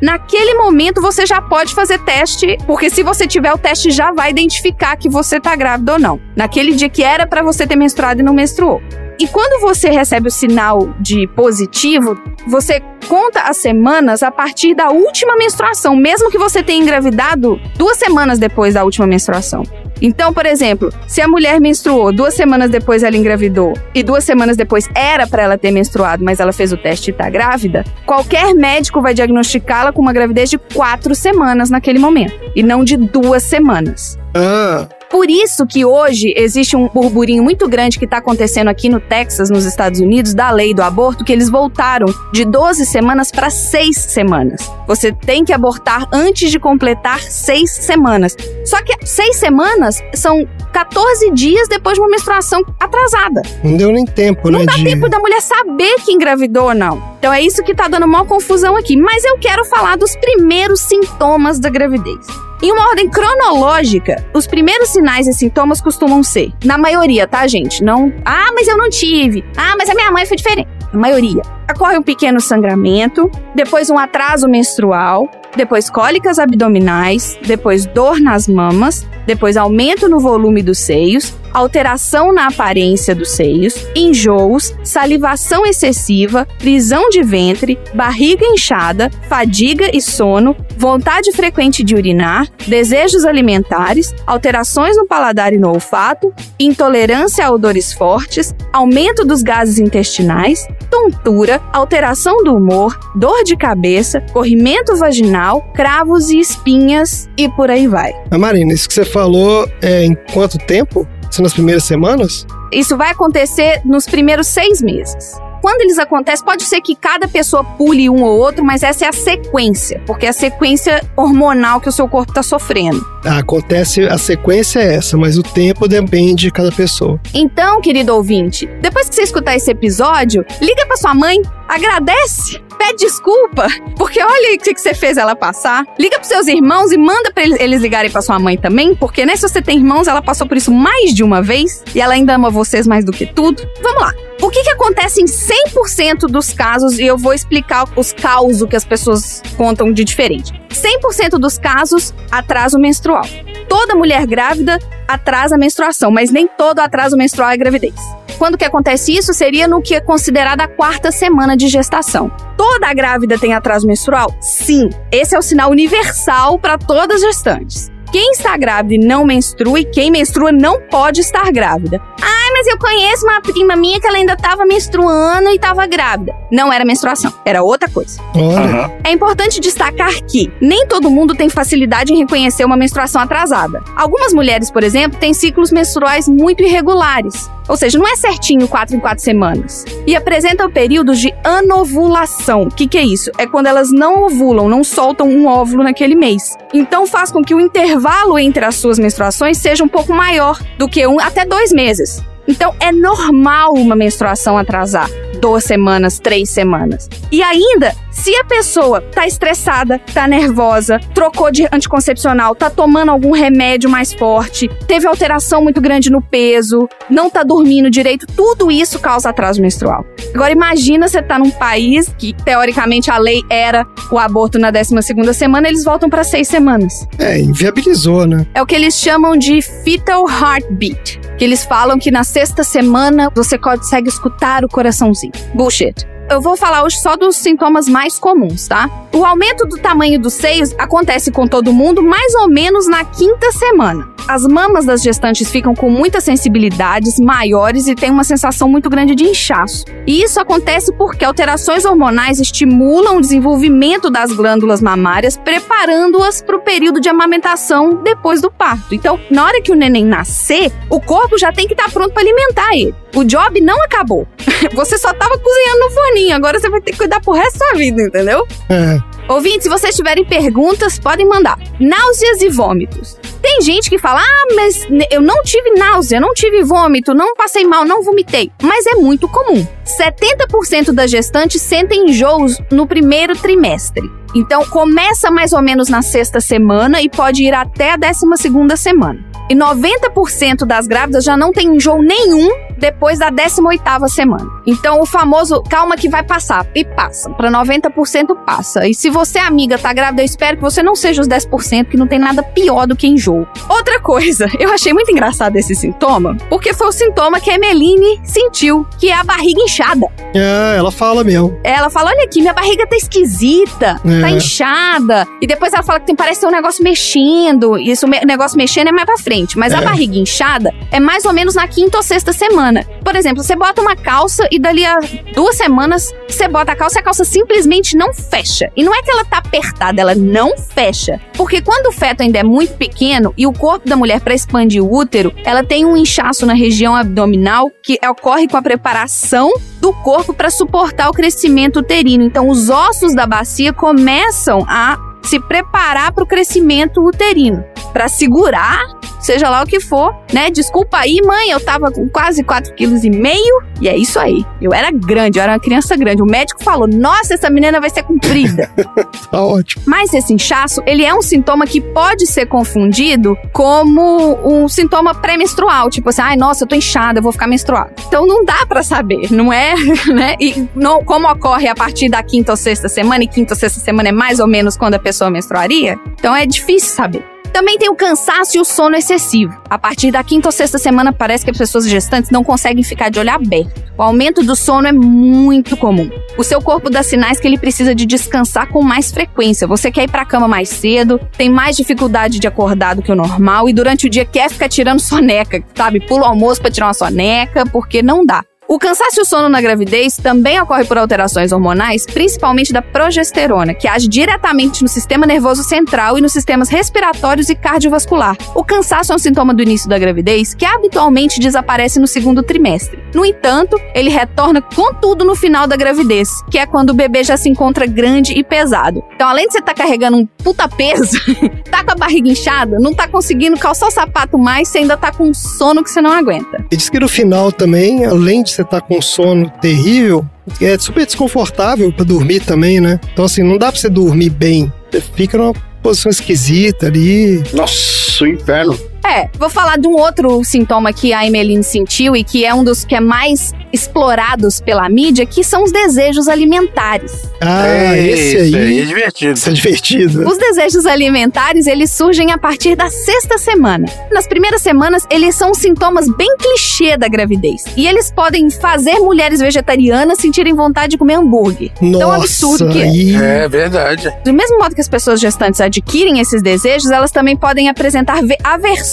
Speaker 2: naquele momento você já pode fazer teste, porque se você tiver o teste já vai identificar que você tá grávida ou não. Naquele dia que era para você ter menstruado e não menstruou. E quando você recebe o sinal de positivo, você conta as semanas a partir da última menstruação, mesmo que você tenha engravidado duas semanas depois da última menstruação. Então, por exemplo, se a mulher menstruou, duas semanas depois ela engravidou e duas semanas depois era para ela ter menstruado, mas ela fez o teste e tá grávida, qualquer médico vai diagnosticá-la com uma gravidez de quatro semanas naquele momento e não de duas semanas.
Speaker 4: Ah,
Speaker 2: Por isso que hoje existe um burburinho muito grande que está acontecendo aqui no Texas, nos Estados Unidos, da lei do aborto, que eles voltaram de 12 semanas para 6 semanas. Você tem que abortar antes de completar 6 semanas. Só que 6 semanas são 14 dias depois de uma menstruação atrasada.
Speaker 4: não deu nem tempo, né?
Speaker 2: Não dá
Speaker 4: de...
Speaker 2: tempo da mulher saber que engravidou ou não. Então é isso que tá dando maior confusão aqui. Mas eu quero falar dos primeiros sintomas da gravidez. Em uma ordem cronológica, os primeiros sinais e sintomas costumam ser, na maioria, tá, gente? Não, ah, mas eu não tive. Ah, mas a minha mãe foi diferente. A maioria. Ocorre um pequeno sangramento, depois um atraso menstrual, depois cólicas abdominais, depois dor nas mamas, depois aumento no volume dos seios, alteração na aparência dos seios, enjoos, salivação excessiva, prisão de ventre, barriga inchada, fadiga e sono, vontade frequente de urinar, desejos alimentares, alterações no paladar e no olfato, intolerância a odores fortes, aumento dos gases intestinais, tontura, alteração do humor, dor de cabeça, corrimento vaginal, cravos e espinhas e por aí vai.
Speaker 4: Mas, Marina, isso que você falou é em quanto tempo? São nas primeiras semanas?
Speaker 2: Isso vai acontecer nos primeiros seis meses. Quando eles acontecem, pode ser que cada pessoa pule um ou outro, mas essa é a sequência, porque é a sequência hormonal que o seu corpo está sofrendo.
Speaker 4: Ah, acontece, a sequência é essa, mas o tempo depende de cada pessoa.
Speaker 2: Então, querido ouvinte, depois que você escutar esse episódio, liga pra sua mãe, agradece, pede desculpa, porque olha o que você fez ela passar. Liga pros seus irmãos e manda pra eles, ligarem pra sua mãe também, porque né, se você tem irmãos, ela passou por isso mais de uma vez e ela ainda ama vocês mais do que tudo. Vamos lá. O que, que acontece em 100% dos casos, e eu vou explicar os causos que as pessoas contam de diferente. 100% dos casos, atraso menstrual. Toda mulher grávida atrasa a menstruação, mas nem todo atraso menstrual é gravidez. Quando que acontece isso seria no que é considerada a quarta semana de gestação. Toda grávida tem atraso menstrual? Sim. Esse é o sinal universal para todas as gestantes. Quem está grávida e não menstrua e quem menstrua não pode estar grávida. Ai, mas eu conheço uma prima minha que ela ainda estava menstruando e estava grávida. Não era menstruação, era outra coisa.
Speaker 4: Olha,
Speaker 2: É importante destacar que nem todo mundo tem facilidade em reconhecer uma menstruação atrasada. Algumas mulheres, por exemplo, têm ciclos menstruais muito irregulares, ou seja, não é certinho 4 em 4 semanas, e apresentam períodos de anovulação. O que, que é isso? É quando elas não ovulam, não soltam um óvulo naquele mês. Então faz com que o intervalo entre as suas menstruações seja um pouco maior do que um até dois meses. Então é normal uma menstruação atrasar duas semanas, três semanas. E ainda, Se a pessoa tá estressada, tá nervosa, trocou de anticoncepcional, tá tomando algum remédio mais forte, teve alteração muito grande no peso, não tá dormindo direito, tudo isso causa atraso menstrual. Agora imagina você tá num país que teoricamente a lei era o aborto na 12 segunda semana, eles voltam para seis semanas.
Speaker 4: É, inviabilizou, né?
Speaker 2: É o que eles chamam de fetal heartbeat. Que eles falam que na sexta semana você consegue escutar o coraçãozinho. Bullshit. Eu vou falar hoje só dos sintomas mais comuns, tá? O aumento do tamanho dos seios acontece com todo mundo mais ou menos na quinta semana. As mamas das gestantes ficam com muitas sensibilidades maiores e tem uma sensação muito grande de inchaço. E isso acontece porque alterações hormonais estimulam o desenvolvimento das glândulas mamárias, preparando-as para o período de amamentação depois do parto. Então, na hora que o neném nascer, o corpo já tem que estar pronto para alimentar ele. O job não acabou. [LAUGHS] Você só estava cozinhando no forninho, agora você vai ter que cuidar pro resto da sua vida, entendeu?
Speaker 4: É.
Speaker 2: Ouvintes, se vocês tiverem perguntas, podem mandar. Náuseas e vômitos. Tem gente que fala, ah, mas eu não tive náusea, não tive vômito, não passei mal, não vomitei. Mas é muito comum. 70% das gestantes sentem enjoos no primeiro trimestre. Então, começa mais ou menos na sexta semana e pode ir até a décima segunda semana. E 90% das grávidas já não tem enjoo nenhum depois da 18ª semana. Então, o famoso calma que vai passar. E passa. Para 90% passa. E se você, amiga, tá grávida, eu espero que você não seja os 10%, que não tem nada pior do que enjoo. Outra coisa, [LAUGHS] eu achei muito engraçado esse sintoma, porque foi o sintoma que a Emeline sentiu, que é a barriga inchada.
Speaker 4: É, ela fala mesmo.
Speaker 2: Ela fala: olha aqui, minha barriga tá esquisita,
Speaker 4: É.
Speaker 2: tá inchada. E depois ela fala que tem, parece ter um negócio mexendo. E esse negócio mexendo é mais pra frente. Mas a
Speaker 4: É.
Speaker 2: barriga inchada é mais ou menos na quinta ou sexta semana. Por exemplo, você bota uma calça e dali a duas semanas você bota a calça e a calça simplesmente não fecha. E não é que ela tá apertada, ela não fecha. Porque quando o feto ainda é muito pequeno e o corpo da mulher, para expandir o útero, ela tem um inchaço na região abdominal que ocorre com a preparação do corpo para suportar o crescimento uterino. Então, os ossos da bacia começam a se preparar para o crescimento uterino, para segurar, seja lá o que for, né? Desculpa aí, mãe, eu tava com quase 4,5 kg e é isso aí. Eu era grande, eu era uma criança grande. O médico falou: "Nossa, essa menina vai ser comprida". [LAUGHS]
Speaker 4: Tá ótimo.
Speaker 2: Mas esse inchaço, ele é um sintoma que pode ser confundido como um sintoma pré-menstrual, tipo assim, ai, nossa, eu tô inchada, eu vou ficar menstruada. Então não dá pra saber, não é, [LAUGHS] né? E não, como ocorre a partir da quinta ou sexta semana, e quinta ou sexta semana é mais ou menos quando a pessoa menstruaria, então é difícil saber. Também tem o cansaço e o sono excessivo. A partir da quinta ou sexta semana, parece que as pessoas gestantes não conseguem ficar de olho aberto. O aumento do sono é muito comum. O seu corpo dá sinais que ele precisa de descansar com mais frequência. Você quer ir pra cama mais cedo, tem mais dificuldade de acordar do que o normal e durante o dia quer ficar tirando soneca, sabe? Pula o almoço pra tirar uma soneca, porque não dá. O cansaço e o sono na gravidez também ocorre por alterações hormonais, principalmente da progesterona, que age diretamente no sistema nervoso central e nos sistemas respiratórios e cardiovascular. O cansaço é um sintoma do início da gravidez que habitualmente desaparece no segundo trimestre. No entanto, ele retorna com tudo no final da gravidez, que é quando o bebê já se encontra grande e pesado. Então, além de você estar carregando um puta peso, [LAUGHS] tá com a barriga inchada, não tá conseguindo calçar o sapato mais, você ainda tá com sono que você não aguenta.
Speaker 4: E diz que no final também, além de você estar com sono terrível, é super desconfortável pra dormir também, né? Então, assim, não dá pra você dormir bem. Você fica numa posição esquisita ali.
Speaker 1: Nossa, o inferno.
Speaker 2: É, vou falar de um outro sintoma que a Emeline sentiu e que é um dos que é mais explorados pela mídia, que são os desejos alimentares.
Speaker 4: Ah, esse
Speaker 3: Isso
Speaker 4: aí.
Speaker 3: é divertido.
Speaker 4: Isso é divertido.
Speaker 2: Os desejos alimentares, eles surgem a partir da sexta semana. Nas primeiras semanas, eles são sintomas bem clichê da gravidez. E eles podem fazer mulheres vegetarianas sentirem vontade de comer hambúrguer. Tão absurdo que é.
Speaker 4: aí-
Speaker 3: É verdade.
Speaker 2: Do mesmo modo que as pessoas gestantes adquirem esses desejos, elas também podem apresentar ve-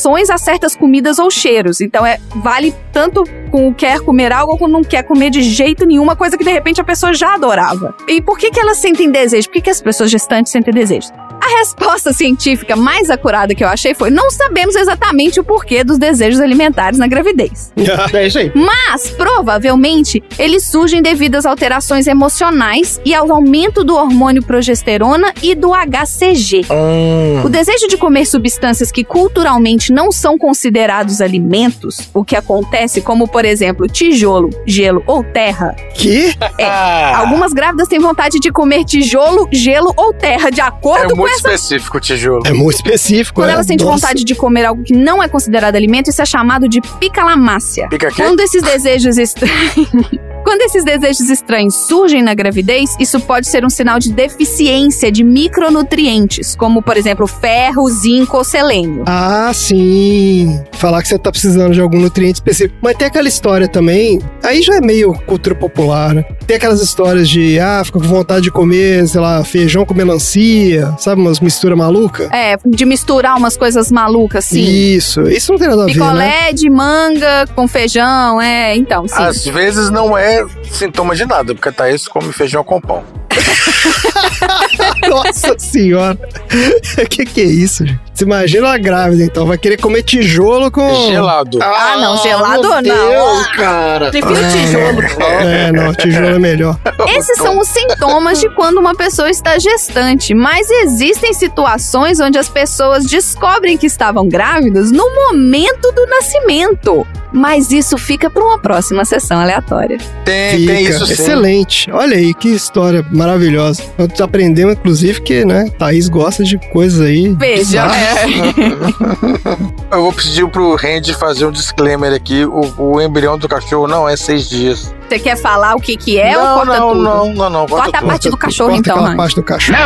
Speaker 2: aversões a certas comidas ou cheiros. Então, é vale tanto com quer comer algo como não quer comer de jeito nenhum, uma coisa que de repente a pessoa já adorava. E por que, que elas sentem desejo? Por que, que as pessoas gestantes sentem desejo? A resposta científica mais acurada que eu achei foi: não sabemos exatamente o porquê dos desejos alimentares na gravidez. [LAUGHS]
Speaker 1: É isso aí.
Speaker 2: Mas, provavelmente, eles surgem devido às alterações emocionais e ao aumento do hormônio progesterona e do HCG.
Speaker 3: Hum.
Speaker 2: O desejo de comer substâncias que culturalmente não são considerados alimentos, o que acontece como, por exemplo, tijolo, gelo ou terra.
Speaker 4: Que?
Speaker 3: Ah,
Speaker 2: Algumas grávidas têm vontade de comer tijolo, gelo ou terra, de
Speaker 3: é
Speaker 2: acordo com
Speaker 3: muito específico o tijolo.
Speaker 4: É muito específico.
Speaker 2: Quando
Speaker 4: né?
Speaker 2: ela sente
Speaker 4: Nossa.
Speaker 2: vontade de comer algo que não é considerado alimento, isso é chamado de picalamácia.
Speaker 3: Fica aqui?
Speaker 2: Quando esses desejos estranhos. [LAUGHS] Quando esses desejos estranhos surgem na gravidez, isso pode ser um sinal de deficiência de micronutrientes, como, por exemplo, ferro, zinco ou selênio.
Speaker 4: Ah, sim. Falar que você tá precisando de algum nutriente específico. Mas tem aquela história também, aí já é meio cultura popular, né? Tem aquelas histórias de, ah, fica com vontade de comer, sei lá, feijão com melancia, sabe, umas misturas malucas?
Speaker 2: É, de misturar umas coisas malucas, assim.
Speaker 4: Isso, isso não tem nada a ver, né?
Speaker 2: Picolé de manga com feijão, é, então, sim.
Speaker 3: Às vezes não é sintoma de nada, porque a Thaís come feijão com pão. [LAUGHS]
Speaker 4: Nossa senhora. [LAUGHS] que que é isso, gente? Você imagina uma grávida, então, vai querer comer tijolo com...
Speaker 3: Gelado.
Speaker 2: Ah, não, gelado
Speaker 1: meu
Speaker 2: não.
Speaker 1: Deus, cara.
Speaker 2: Prefiro tijolo.
Speaker 4: É, não, tijolo é melhor. [LAUGHS]
Speaker 2: Esses são os sintomas de quando uma pessoa está gestante, mas existem situações onde as pessoas descobrem que estavam grávidas no momento do nascimento. Mas isso fica para uma próxima sessão aleatória.
Speaker 3: Tem,
Speaker 4: Fica.
Speaker 3: tem isso sim.
Speaker 4: Excelente. Olha aí, que história maravilhosa. Nós aprendemos, inclusive, que, né, Thaís gosta de coisas aí.
Speaker 2: Veja,
Speaker 4: bizarras.
Speaker 2: é. [LAUGHS]
Speaker 3: Eu vou pedir pro Randy fazer um disclaimer aqui. O, o embrião do cachorro não é seis dias.
Speaker 2: Você quer falar o que que é
Speaker 3: não,
Speaker 2: ou corta
Speaker 3: não,
Speaker 2: tudo?
Speaker 3: não, não, não,
Speaker 2: Corta a
Speaker 3: tudo.
Speaker 2: parte do cachorro,
Speaker 4: Corta
Speaker 2: então,
Speaker 4: aquela
Speaker 2: Randy.
Speaker 4: parte do cachorro.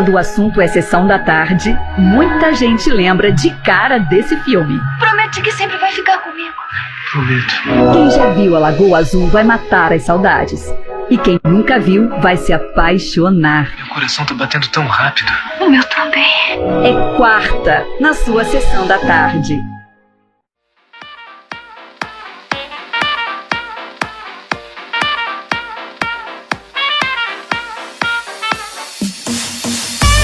Speaker 10: Quando o assunto é sessão da tarde, muita gente lembra de cara desse filme.
Speaker 7: Promete que sempre vai ficar comigo.
Speaker 5: Prometo.
Speaker 10: Quem já viu a Lagoa Azul vai matar as saudades. E quem nunca viu vai se apaixonar.
Speaker 5: Meu coração tá batendo tão rápido.
Speaker 7: O meu também.
Speaker 10: É quarta, na sua sessão da tarde.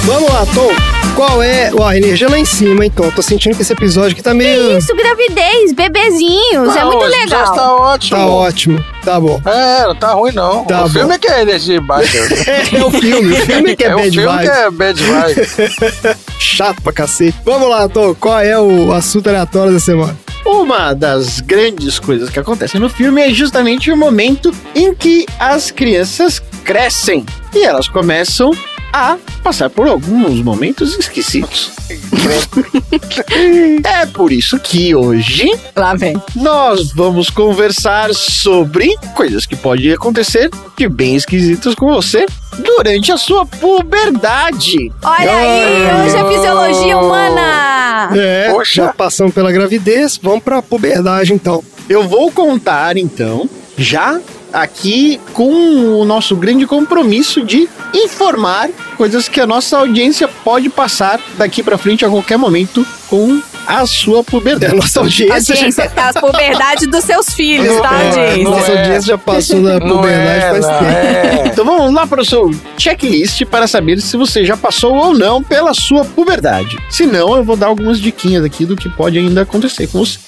Speaker 4: Vamos lá, Tom. Qual é ó, a energia lá em cima, Tom? Tô sentindo que esse episódio aqui tá meio...
Speaker 2: Isso, gravidez, bebezinhos, é muito legal.
Speaker 3: Já tá ótimo.
Speaker 4: Tá ótimo. Tá bom.
Speaker 3: É, não tá ruim não.
Speaker 4: Tá
Speaker 3: o
Speaker 4: bom.
Speaker 3: filme é que é energia baixa. [LAUGHS]
Speaker 4: É, o filme. O filme que é, [LAUGHS]
Speaker 3: é o
Speaker 4: bad
Speaker 3: filme
Speaker 4: vibes.
Speaker 3: que é bad vibe. [LAUGHS]
Speaker 4: Chato pra cacete. Vamos lá, Tom. Qual é o assunto aleatório da semana?
Speaker 1: Uma das grandes coisas que acontecem no filme é justamente o momento em que as crianças crescem e elas começam a passar por alguns momentos esquisitos. [LAUGHS] é por isso que hoje
Speaker 2: Lá vem.
Speaker 1: nós vamos conversar sobre coisas que podem acontecer de bem esquisitas com você durante a sua puberdade.
Speaker 2: Olha aí, hoje é fisiologia humana.
Speaker 4: É,
Speaker 3: Poxa.
Speaker 4: já passamos pela gravidez, vamos pra puberdade, então.
Speaker 1: Eu vou contar então, já aqui com o nosso grande compromisso de informar coisas que a nossa audiência pode passar daqui pra frente a qualquer momento com a sua
Speaker 4: É, a
Speaker 1: puberdade.
Speaker 4: nossa audiência,
Speaker 2: Audiência, tá as puberdades dos seus filhos, tá,
Speaker 3: é,
Speaker 2: audiência?
Speaker 4: nossa
Speaker 3: é.
Speaker 4: audiência já passou da puberdade
Speaker 3: é,
Speaker 4: faz tempo.
Speaker 3: é.
Speaker 1: Então vamos lá para o seu checklist para saber se você já passou ou não pela sua puberdade. Se não, eu vou dar algumas diquinhas aqui do que pode ainda acontecer com você.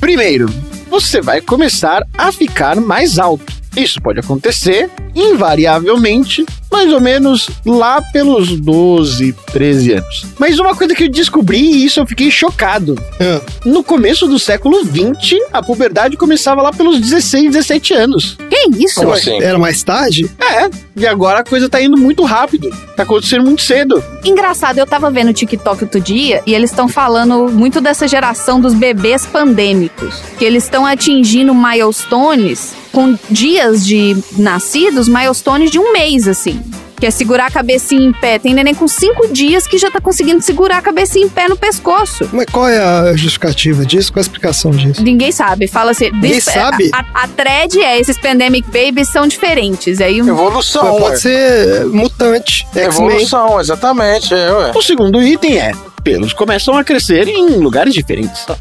Speaker 1: Primeiro, você vai começar a ficar mais alto. Isso pode acontecer invariavelmente, mais ou menos lá pelos 12, 13 anos. Mas uma coisa que eu descobri e isso eu fiquei chocado.
Speaker 4: Ah,
Speaker 1: No começo do século 20, a puberdade começava lá pelos 16, 17 anos.
Speaker 2: Que isso?
Speaker 3: Como assim?
Speaker 4: Era mais tarde?
Speaker 1: É, e agora a coisa tá indo muito rápido. Tá acontecendo muito cedo.
Speaker 2: Engraçado, eu tava vendo o TikTok outro dia e eles estão falando muito dessa geração dos bebês pandêmicos. Que eles estão atingindo milestones com dias de nascidos, milestones de um mês, assim. Que é segurar a cabecinha em pé. Tem neném com cinco dias que já tá conseguindo segurar a cabecinha em pé no pescoço.
Speaker 4: Mas qual é a justificativa disso? Qual a explicação disso?
Speaker 2: Ninguém sabe. Fala assim.
Speaker 4: Ninguém
Speaker 2: this-
Speaker 4: sabe?
Speaker 2: A, a, a thread é: esses pandemic babies são diferentes. Aí um-
Speaker 3: Evolução,
Speaker 4: Pode
Speaker 3: ué.
Speaker 4: ser mutante, X-Men.
Speaker 3: Evolução, exatamente. É, ué.
Speaker 1: O segundo item é: pelos começam a crescer em lugares diferentes.
Speaker 4: Ah,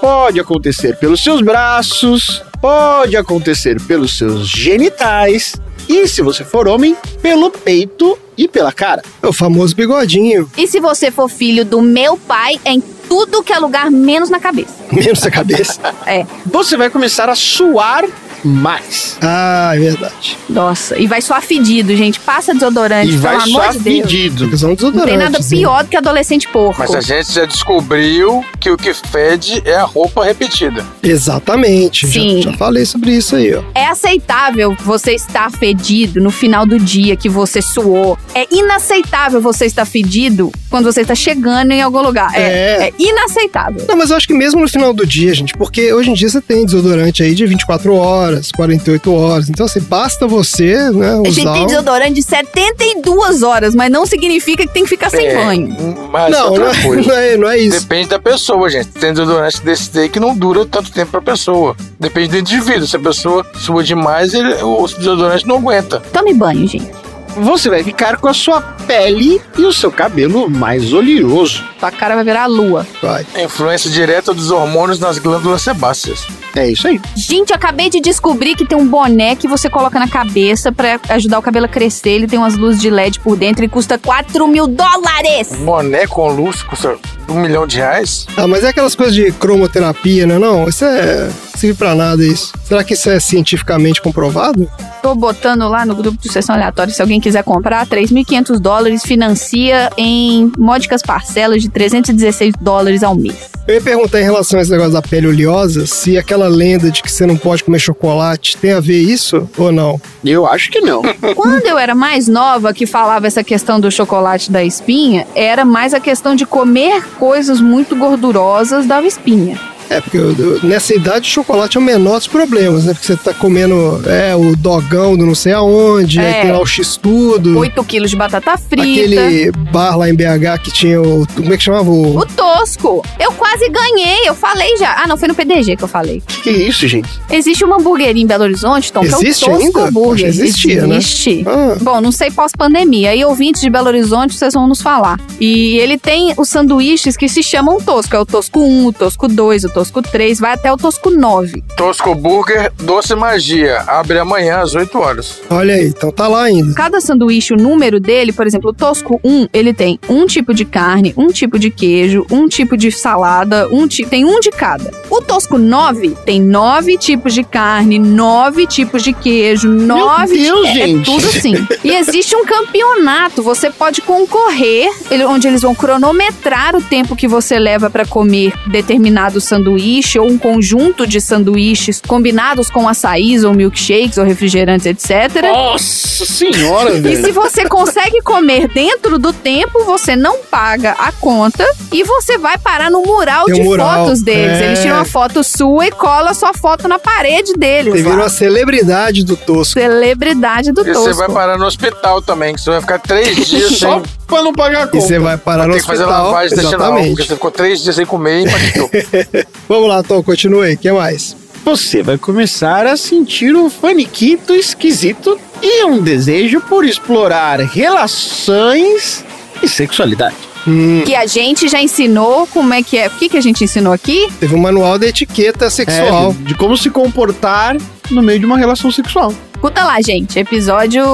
Speaker 1: Pode acontecer pelos seus braços, pode acontecer pelos seus genitais e, se você for homem, pelo peito e pela cara.
Speaker 4: É o famoso bigodinho.
Speaker 2: E se você for filho do meu pai, é em tudo que é lugar menos na cabeça. [LAUGHS]
Speaker 4: Menos a cabeça.
Speaker 2: É.
Speaker 1: Você vai começar a suar mais.
Speaker 4: Ah, é verdade.
Speaker 2: Nossa, e vai suar fedido, gente. Passa desodorante,
Speaker 1: E vai
Speaker 2: pelo amor de Deus.
Speaker 1: fedido.
Speaker 2: Não tem nada pior do que adolescente porco.
Speaker 3: Mas a gente já descobriu que o que fede é a roupa repetida.
Speaker 4: Exatamente. Já-
Speaker 2: Sim.
Speaker 4: Já, falei sobre isso aí, ó.
Speaker 2: É aceitável você estar fedido no final do dia que você suou. É inaceitável você estar fedido quando você está chegando em algum lugar. É,
Speaker 4: É.
Speaker 2: é inaceitável.
Speaker 4: Não, mas eu acho que mesmo no final do dia, gente, porque hoje em dia você tem desodorante aí de 24 horas, 48 horas. Então, assim, basta você, né,
Speaker 2: A gente
Speaker 4: usar.
Speaker 2: tem desodorante de 72 horas, mas não significa que tem que ficar sem
Speaker 3: É,
Speaker 2: banho.
Speaker 3: Mas
Speaker 4: Não,
Speaker 3: outra
Speaker 4: não é,
Speaker 3: coisa. [LAUGHS]
Speaker 4: não, é, não é isso.
Speaker 3: Depende da pessoa, gente. Tem desodorante desse daí que não dura tanto tempo pra pessoa. Depende do indivíduo. Se a pessoa sua demais, ele, o desodorante não aguenta.
Speaker 2: Tome banho, gente.
Speaker 1: Você vai ficar com a sua pele e o seu cabelo mais oleoso.
Speaker 2: Sua cara vai virar a lua.
Speaker 4: Vai.
Speaker 3: A influência direta dos hormônios nas glândulas sebáceas.
Speaker 1: É isso aí.
Speaker 2: Gente, eu acabei de descobrir que tem um boné que você coloca na cabeça pra ajudar o cabelo a crescer. Ele tem umas luzes de LED por dentro e custa 4 mil dólares.
Speaker 3: Um boné com luz custa um milhão de reais?
Speaker 4: Ah, mas é aquelas coisas de cromoterapia, né? Não, isso é. Não serve pra nada isso. Será que isso é cientificamente comprovado?
Speaker 2: Tô botando lá no grupo de sessão aleatória. Se alguém quiser comprar, 3.500 dólares financia em módicas parcelas de 316 dólares ao mês.
Speaker 4: Eu ia perguntar em relação a esse negócio da pele oleosa, se aquela lenda de que você não pode comer chocolate tem a ver isso ou não?
Speaker 1: Eu acho que não. [LAUGHS] [LAUGHS]
Speaker 2: Quando eu era mais nova, que falava essa questão do chocolate da espinha, era mais a questão de comer coisas muito gordurosas dava espinha.
Speaker 4: É, porque eu- nessa idade o chocolate é o menor dos problemas, né? Porque você tá comendo é, o dogão do não sei aonde,
Speaker 2: É.
Speaker 4: aí tem lá o X-Tudo.
Speaker 2: 8 quilos de batata frita.
Speaker 4: Aquele bar lá em BH que tinha o. Como é que chamava? O,
Speaker 2: O tosco. Eu quase ganhei, eu falei já. Ah, não, foi no PDG que eu falei.
Speaker 1: Que isso, gente?
Speaker 2: Existe uma hamburgueria em Belo Horizonte, Tom,
Speaker 4: Existe
Speaker 2: que é o Tosco
Speaker 4: ainda?
Speaker 2: Burger.
Speaker 4: Que existia, né?
Speaker 2: Existe.
Speaker 4: Ah.
Speaker 2: Bom, não sei pós-pandemia. E ouvintes de Belo Horizonte, vocês vão nos falar. E ele tem os sanduíches que se chamam Tosco. É o Tosco 1, o Tosco 2, o Tosco 3, vai até o Tosco 9.
Speaker 3: Tosco Burger Doce Magia. Abre amanhã às 8 horas.
Speaker 4: Olha aí, então tá lá ainda.
Speaker 2: Cada sanduíche, o número dele, por exemplo, o Tosco 1, ele tem um tipo de carne, um tipo de queijo, um tipo de salada, um ti- tem um de cada. O Tosco 9 tem nove tipos de carne, nove tipos de queijo, nove
Speaker 1: Deus,
Speaker 2: é, é
Speaker 1: gente.
Speaker 2: tudo assim. E existe um campeonato, você pode concorrer, onde eles vão cronometrar o tempo que você leva para comer determinado sanduíche ou um conjunto de sanduíches combinados com açaís ou milkshakes ou refrigerantes, etc.
Speaker 1: Nossa senhora,
Speaker 2: E
Speaker 1: velho.
Speaker 2: se você consegue comer dentro do tempo, você não paga a conta e você vai parar no mural
Speaker 4: Tem um
Speaker 2: de
Speaker 4: mural,
Speaker 2: fotos deles.
Speaker 4: é.
Speaker 2: Eles tiram uma foto sua e cola sua foto na parede deles.
Speaker 4: Você
Speaker 2: lá.
Speaker 4: virou a celebridade do tosco.
Speaker 2: Celebridade do
Speaker 3: E você
Speaker 2: Tosco.
Speaker 3: vai parar no hospital também, que você vai ficar três dias [LAUGHS]
Speaker 1: Só
Speaker 3: sem.
Speaker 1: Pra não pagar a
Speaker 4: E
Speaker 1: conta.
Speaker 4: você vai parar
Speaker 3: Vai
Speaker 4: no
Speaker 3: ter que fazer
Speaker 4: hospital.
Speaker 3: lavagem intestinal, porque
Speaker 4: Exatamente.
Speaker 3: você ficou três dias sem comer e impactou. [LAUGHS]
Speaker 4: Vamos lá, Tom, continue aí. O que mais?
Speaker 1: Você vai começar a sentir um faniquito esquisito e um desejo por explorar relações e sexualidade.
Speaker 4: Hum,
Speaker 2: Que a gente já ensinou como é que é. O que, que a gente ensinou aqui?
Speaker 4: teve um manual da etiqueta sexual.
Speaker 1: É, de, de como se comportar no meio de uma relação sexual.
Speaker 2: Escuta lá, gente. Episódio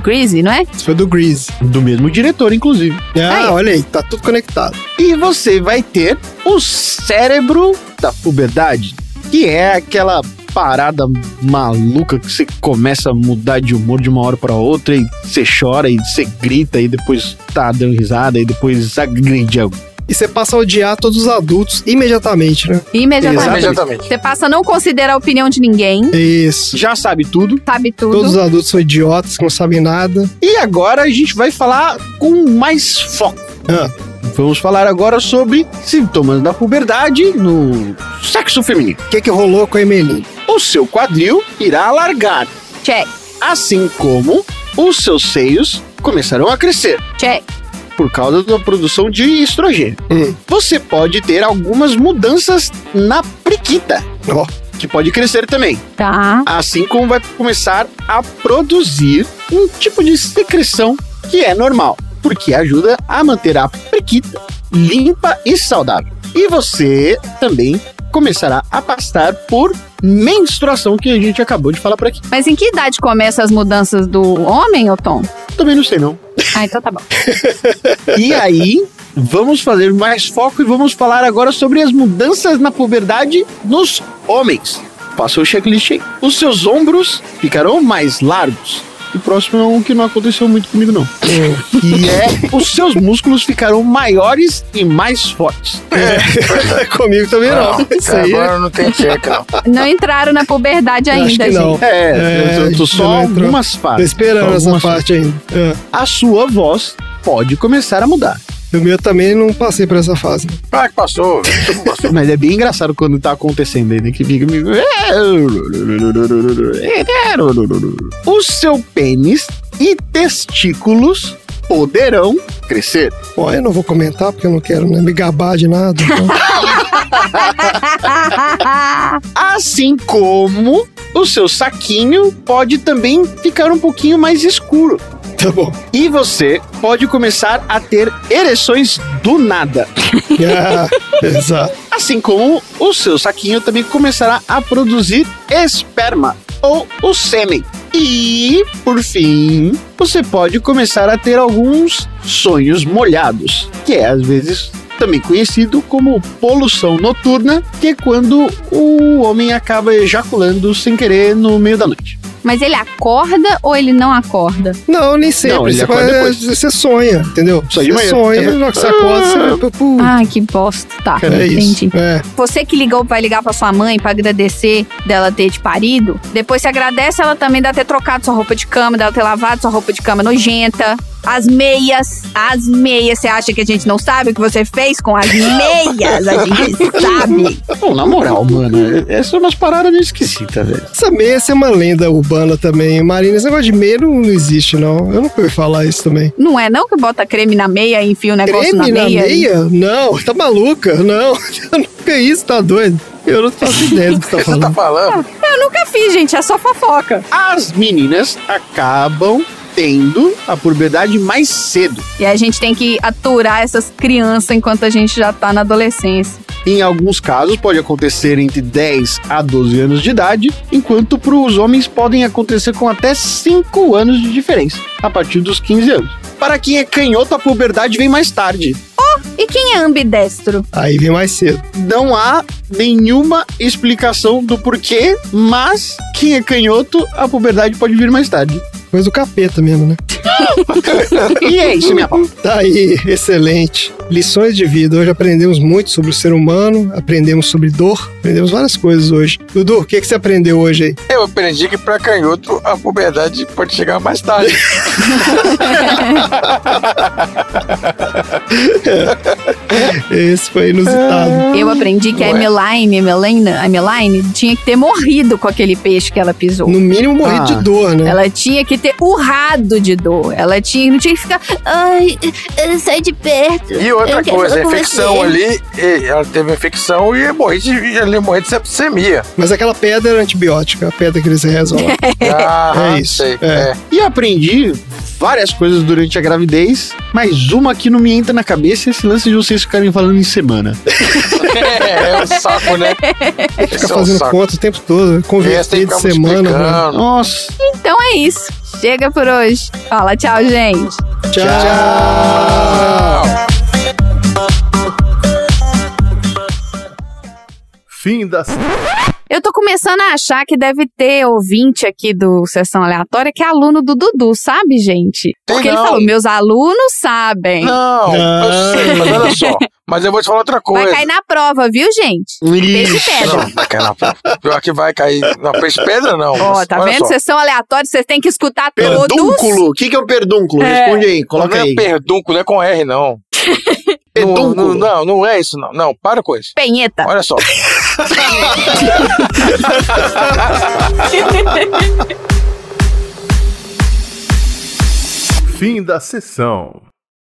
Speaker 2: Greasy, não é?
Speaker 4: Isso foi do Grease.
Speaker 1: Do mesmo diretor, inclusive.
Speaker 4: Ah,
Speaker 2: Aí.
Speaker 4: olha aí, tá tudo conectado.
Speaker 1: E você vai ter o cérebro da puberdade, que é aquela parada maluca que você começa a mudar de humor de uma hora pra outra e você chora e você grita e depois tá dando risada e depois agride algo.
Speaker 4: E você passa a odiar todos os adultos imediatamente, né?
Speaker 2: Imediatamente.
Speaker 3: Imediatamente.
Speaker 2: Você passa a não considerar a opinião de ninguém,
Speaker 4: Isso.
Speaker 1: Já sabe tudo.
Speaker 2: sabe tudo.
Speaker 4: Todos os adultos são idiotas que não sabem nada.
Speaker 1: E agora a gente vai falar com mais foco.
Speaker 4: Ah,
Speaker 1: Vamos falar agora sobre sintomas da puberdade no sexo feminino.
Speaker 4: o que que rolou com a Emeline?
Speaker 1: O seu quadril irá alargar,
Speaker 2: Check,
Speaker 1: assim como os seus seios começarão a crescer.
Speaker 2: check.
Speaker 1: Por causa da produção de estrogênio.
Speaker 4: Hum.
Speaker 1: Você pode ter algumas mudanças na priquita,
Speaker 4: Ó,
Speaker 1: que pode crescer também.
Speaker 2: Tá.
Speaker 1: Assim como vai começar a produzir um tipo de secreção que é normal, porque ajuda a manter a priquita limpa e saudável. E você também começará a passar por menstruação, que a gente acabou de falar por aqui.
Speaker 2: Mas em que idade começam as mudanças do homem, ô Tom?
Speaker 1: Também não sei, não.
Speaker 2: Ah, então tá bom. [LAUGHS]
Speaker 1: E aí, vamos fazer mais foco e vamos falar agora sobre as mudanças na puberdade nos homens. Passou o checklist aí. Os seus ombros ficarão mais largos. E próximo é um que não aconteceu muito comigo, não. E é, [LAUGHS] os seus músculos ficarão maiores e mais fortes. [LAUGHS]
Speaker 4: Comigo também não.
Speaker 3: Não,
Speaker 4: Isso aí
Speaker 3: agora
Speaker 4: é...
Speaker 3: não tem cheque, não.
Speaker 2: Não entraram na puberdade
Speaker 4: Acho
Speaker 2: ainda,
Speaker 4: que não.
Speaker 2: gente.
Speaker 1: É,
Speaker 4: É,
Speaker 1: eu tô
Speaker 4: gente
Speaker 1: só algumas
Speaker 4: Tô
Speaker 1: fases.
Speaker 4: esperando essa
Speaker 1: algumas
Speaker 4: parte ainda. É.
Speaker 1: A sua voz pode começar a mudar.
Speaker 4: O meu também não passei por essa fase.
Speaker 3: Ah, que passou. Passou.
Speaker 1: Mas é bem engraçado quando tá acontecendo aí, né? Que fica. O seu pênis e testículos poderão crescer.
Speaker 4: Bom, eu não vou comentar porque eu não quero né, me gabar de nada. então. [LAUGHS]
Speaker 1: Assim como o seu saquinho pode também ficar um pouquinho mais escuro.
Speaker 4: Tá bom.
Speaker 1: E você pode começar a ter ereções do nada. [LAUGHS]
Speaker 4: Ah, exato.
Speaker 1: Assim como o seu saquinho também começará a produzir esperma ou o sêmen. E, por fim, você pode começar a ter alguns sonhos molhados, que é às vezes também conhecido como poluição noturna, que é quando o homem acaba ejaculando sem querer no meio da noite.
Speaker 2: Mas ele acorda ou ele não acorda?
Speaker 4: Não, nem sempre.
Speaker 1: Não, ele
Speaker 4: você,
Speaker 1: acorda
Speaker 4: vai-
Speaker 1: depois.
Speaker 4: você sonha, entendeu?
Speaker 1: Só de manhã.
Speaker 4: sonha,
Speaker 1: É.
Speaker 4: na hora que você acorda, você... Pô,
Speaker 2: Ai, que bosta. Tá,
Speaker 4: é isso.
Speaker 2: entendi.
Speaker 4: É.
Speaker 2: Você que ligou, vai ligar pra sua mãe pra agradecer dela ter te parido. Depois você agradece ela também dela ter trocado sua roupa de cama, dela ter lavado sua roupa de cama nojenta. As meias, as meias. Você acha que a gente não sabe o que você fez com as [LAUGHS] meias? A gente sabe.
Speaker 1: Bom, na moral, mano, essas são umas paradas meio esquisitas, velho.
Speaker 4: Essa meia essa é uma lenda urbana também. Marina, esse negócio de meia não, não existe, não. Eu nunca ouvi falar isso também.
Speaker 2: Não é não que bota creme na meia e enfia o negócio
Speaker 4: Creme
Speaker 2: na meia?
Speaker 4: Não, tá maluca? Não, [LAUGHS] eu nunca isso, tá doido? Eu não faço ideia do que você tá
Speaker 3: O [LAUGHS] que você tá
Speaker 4: falando.
Speaker 3: falando?
Speaker 2: Eu nunca fiz, gente. É só fofoca.
Speaker 1: As meninas acabam tendo a puberdade mais cedo.
Speaker 2: E a gente tem que aturar essas crianças enquanto a gente já tá na adolescência.
Speaker 1: Em alguns casos, pode acontecer entre 10 a 12 anos de idade, enquanto para os homens podem acontecer com até 5 anos de diferença, a partir dos 15 anos. Para quem é canhoto, a puberdade vem mais tarde.
Speaker 2: E quem é ambidestro?
Speaker 4: Aí vem mais cedo.
Speaker 1: Não há nenhuma explicação do porquê, mas quem é canhoto, a puberdade pode vir mais tarde.
Speaker 4: Coisa do capeta mesmo, né? [LAUGHS]
Speaker 1: E é isso, minha pau.
Speaker 4: Tá aí, excelente. Lições de vida. Hoje aprendemos muito sobre o ser humano, aprendemos sobre dor, aprendemos várias coisas hoje. Dudu, o que, que você aprendeu hoje aí?
Speaker 3: Eu aprendi que pra canhoto a puberdade pode chegar mais tarde. [LAUGHS] [LAUGHS]
Speaker 4: Esse foi inusitado.
Speaker 2: Eu aprendi que a. Emeline, Emelena, a Emeline tinha que ter morrido com aquele peixe que ela pisou.
Speaker 4: No mínimo morrer
Speaker 1: Ah.
Speaker 4: de dor, né?
Speaker 2: Ela tinha que ter urrado de dor. Ela tinha, não tinha que ficar. Ai, sai de perto.
Speaker 3: E outra coisa, a infecção
Speaker 2: você."
Speaker 3: ali, ela teve infecção e ia morrer de, morrer de septicemia.
Speaker 4: Mas aquela pedra era antibiótica, a pedra que eles rezam lá. [LAUGHS]
Speaker 3: Ah,
Speaker 4: É isso,
Speaker 3: Sei,
Speaker 4: é.
Speaker 3: é.
Speaker 1: E aprendi várias coisas durante a gravidez, mas uma que não me entra na cabeça é esse lance de vocês ficarem falando em semana. [LAUGHS]
Speaker 3: É, é um saco, né? [LAUGHS]
Speaker 4: Fica
Speaker 3: Esse é um
Speaker 4: fazendo conta o tempo todo, converter
Speaker 3: que
Speaker 4: de
Speaker 3: ficar
Speaker 4: semana. né?
Speaker 1: Nossa,
Speaker 2: Então é isso. Chega por hoje. Fala tchau, gente.
Speaker 4: Tchau.
Speaker 8: Fim da
Speaker 2: Eu tô começando a achar que deve ter ouvinte aqui do Sessão Aleatória que é aluno do Dudu, sabe, gente?
Speaker 3: Tem
Speaker 2: Porque ele
Speaker 3: não.
Speaker 2: falou, meus alunos sabem.
Speaker 3: Não, eu sei, mas olha só. Mas eu vou te falar outra
Speaker 2: Vai
Speaker 3: coisa.
Speaker 2: cair na prova, viu, gente? Peixe pedra.
Speaker 3: Não, vai cair na prova. Pior que vai cair. Não, peixe pedra não.
Speaker 2: Ó,
Speaker 3: Mas
Speaker 2: tá vendo?
Speaker 3: só.
Speaker 2: Sessão aleatória, vocês têm que escutar todos.
Speaker 1: Perdúnculo. O que, que é o perdúnculo?
Speaker 2: É.
Speaker 1: Responde aí,
Speaker 3: Não
Speaker 1: coloca
Speaker 3: é
Speaker 1: aí.
Speaker 3: perdúnculo, não é com R, não. [LAUGHS] Não,
Speaker 1: Pedúnculo.
Speaker 3: não, não, não é isso, não. Não, para com isso.
Speaker 2: Penheta.
Speaker 3: Olha só. [LAUGHS]
Speaker 8: fim da sessão.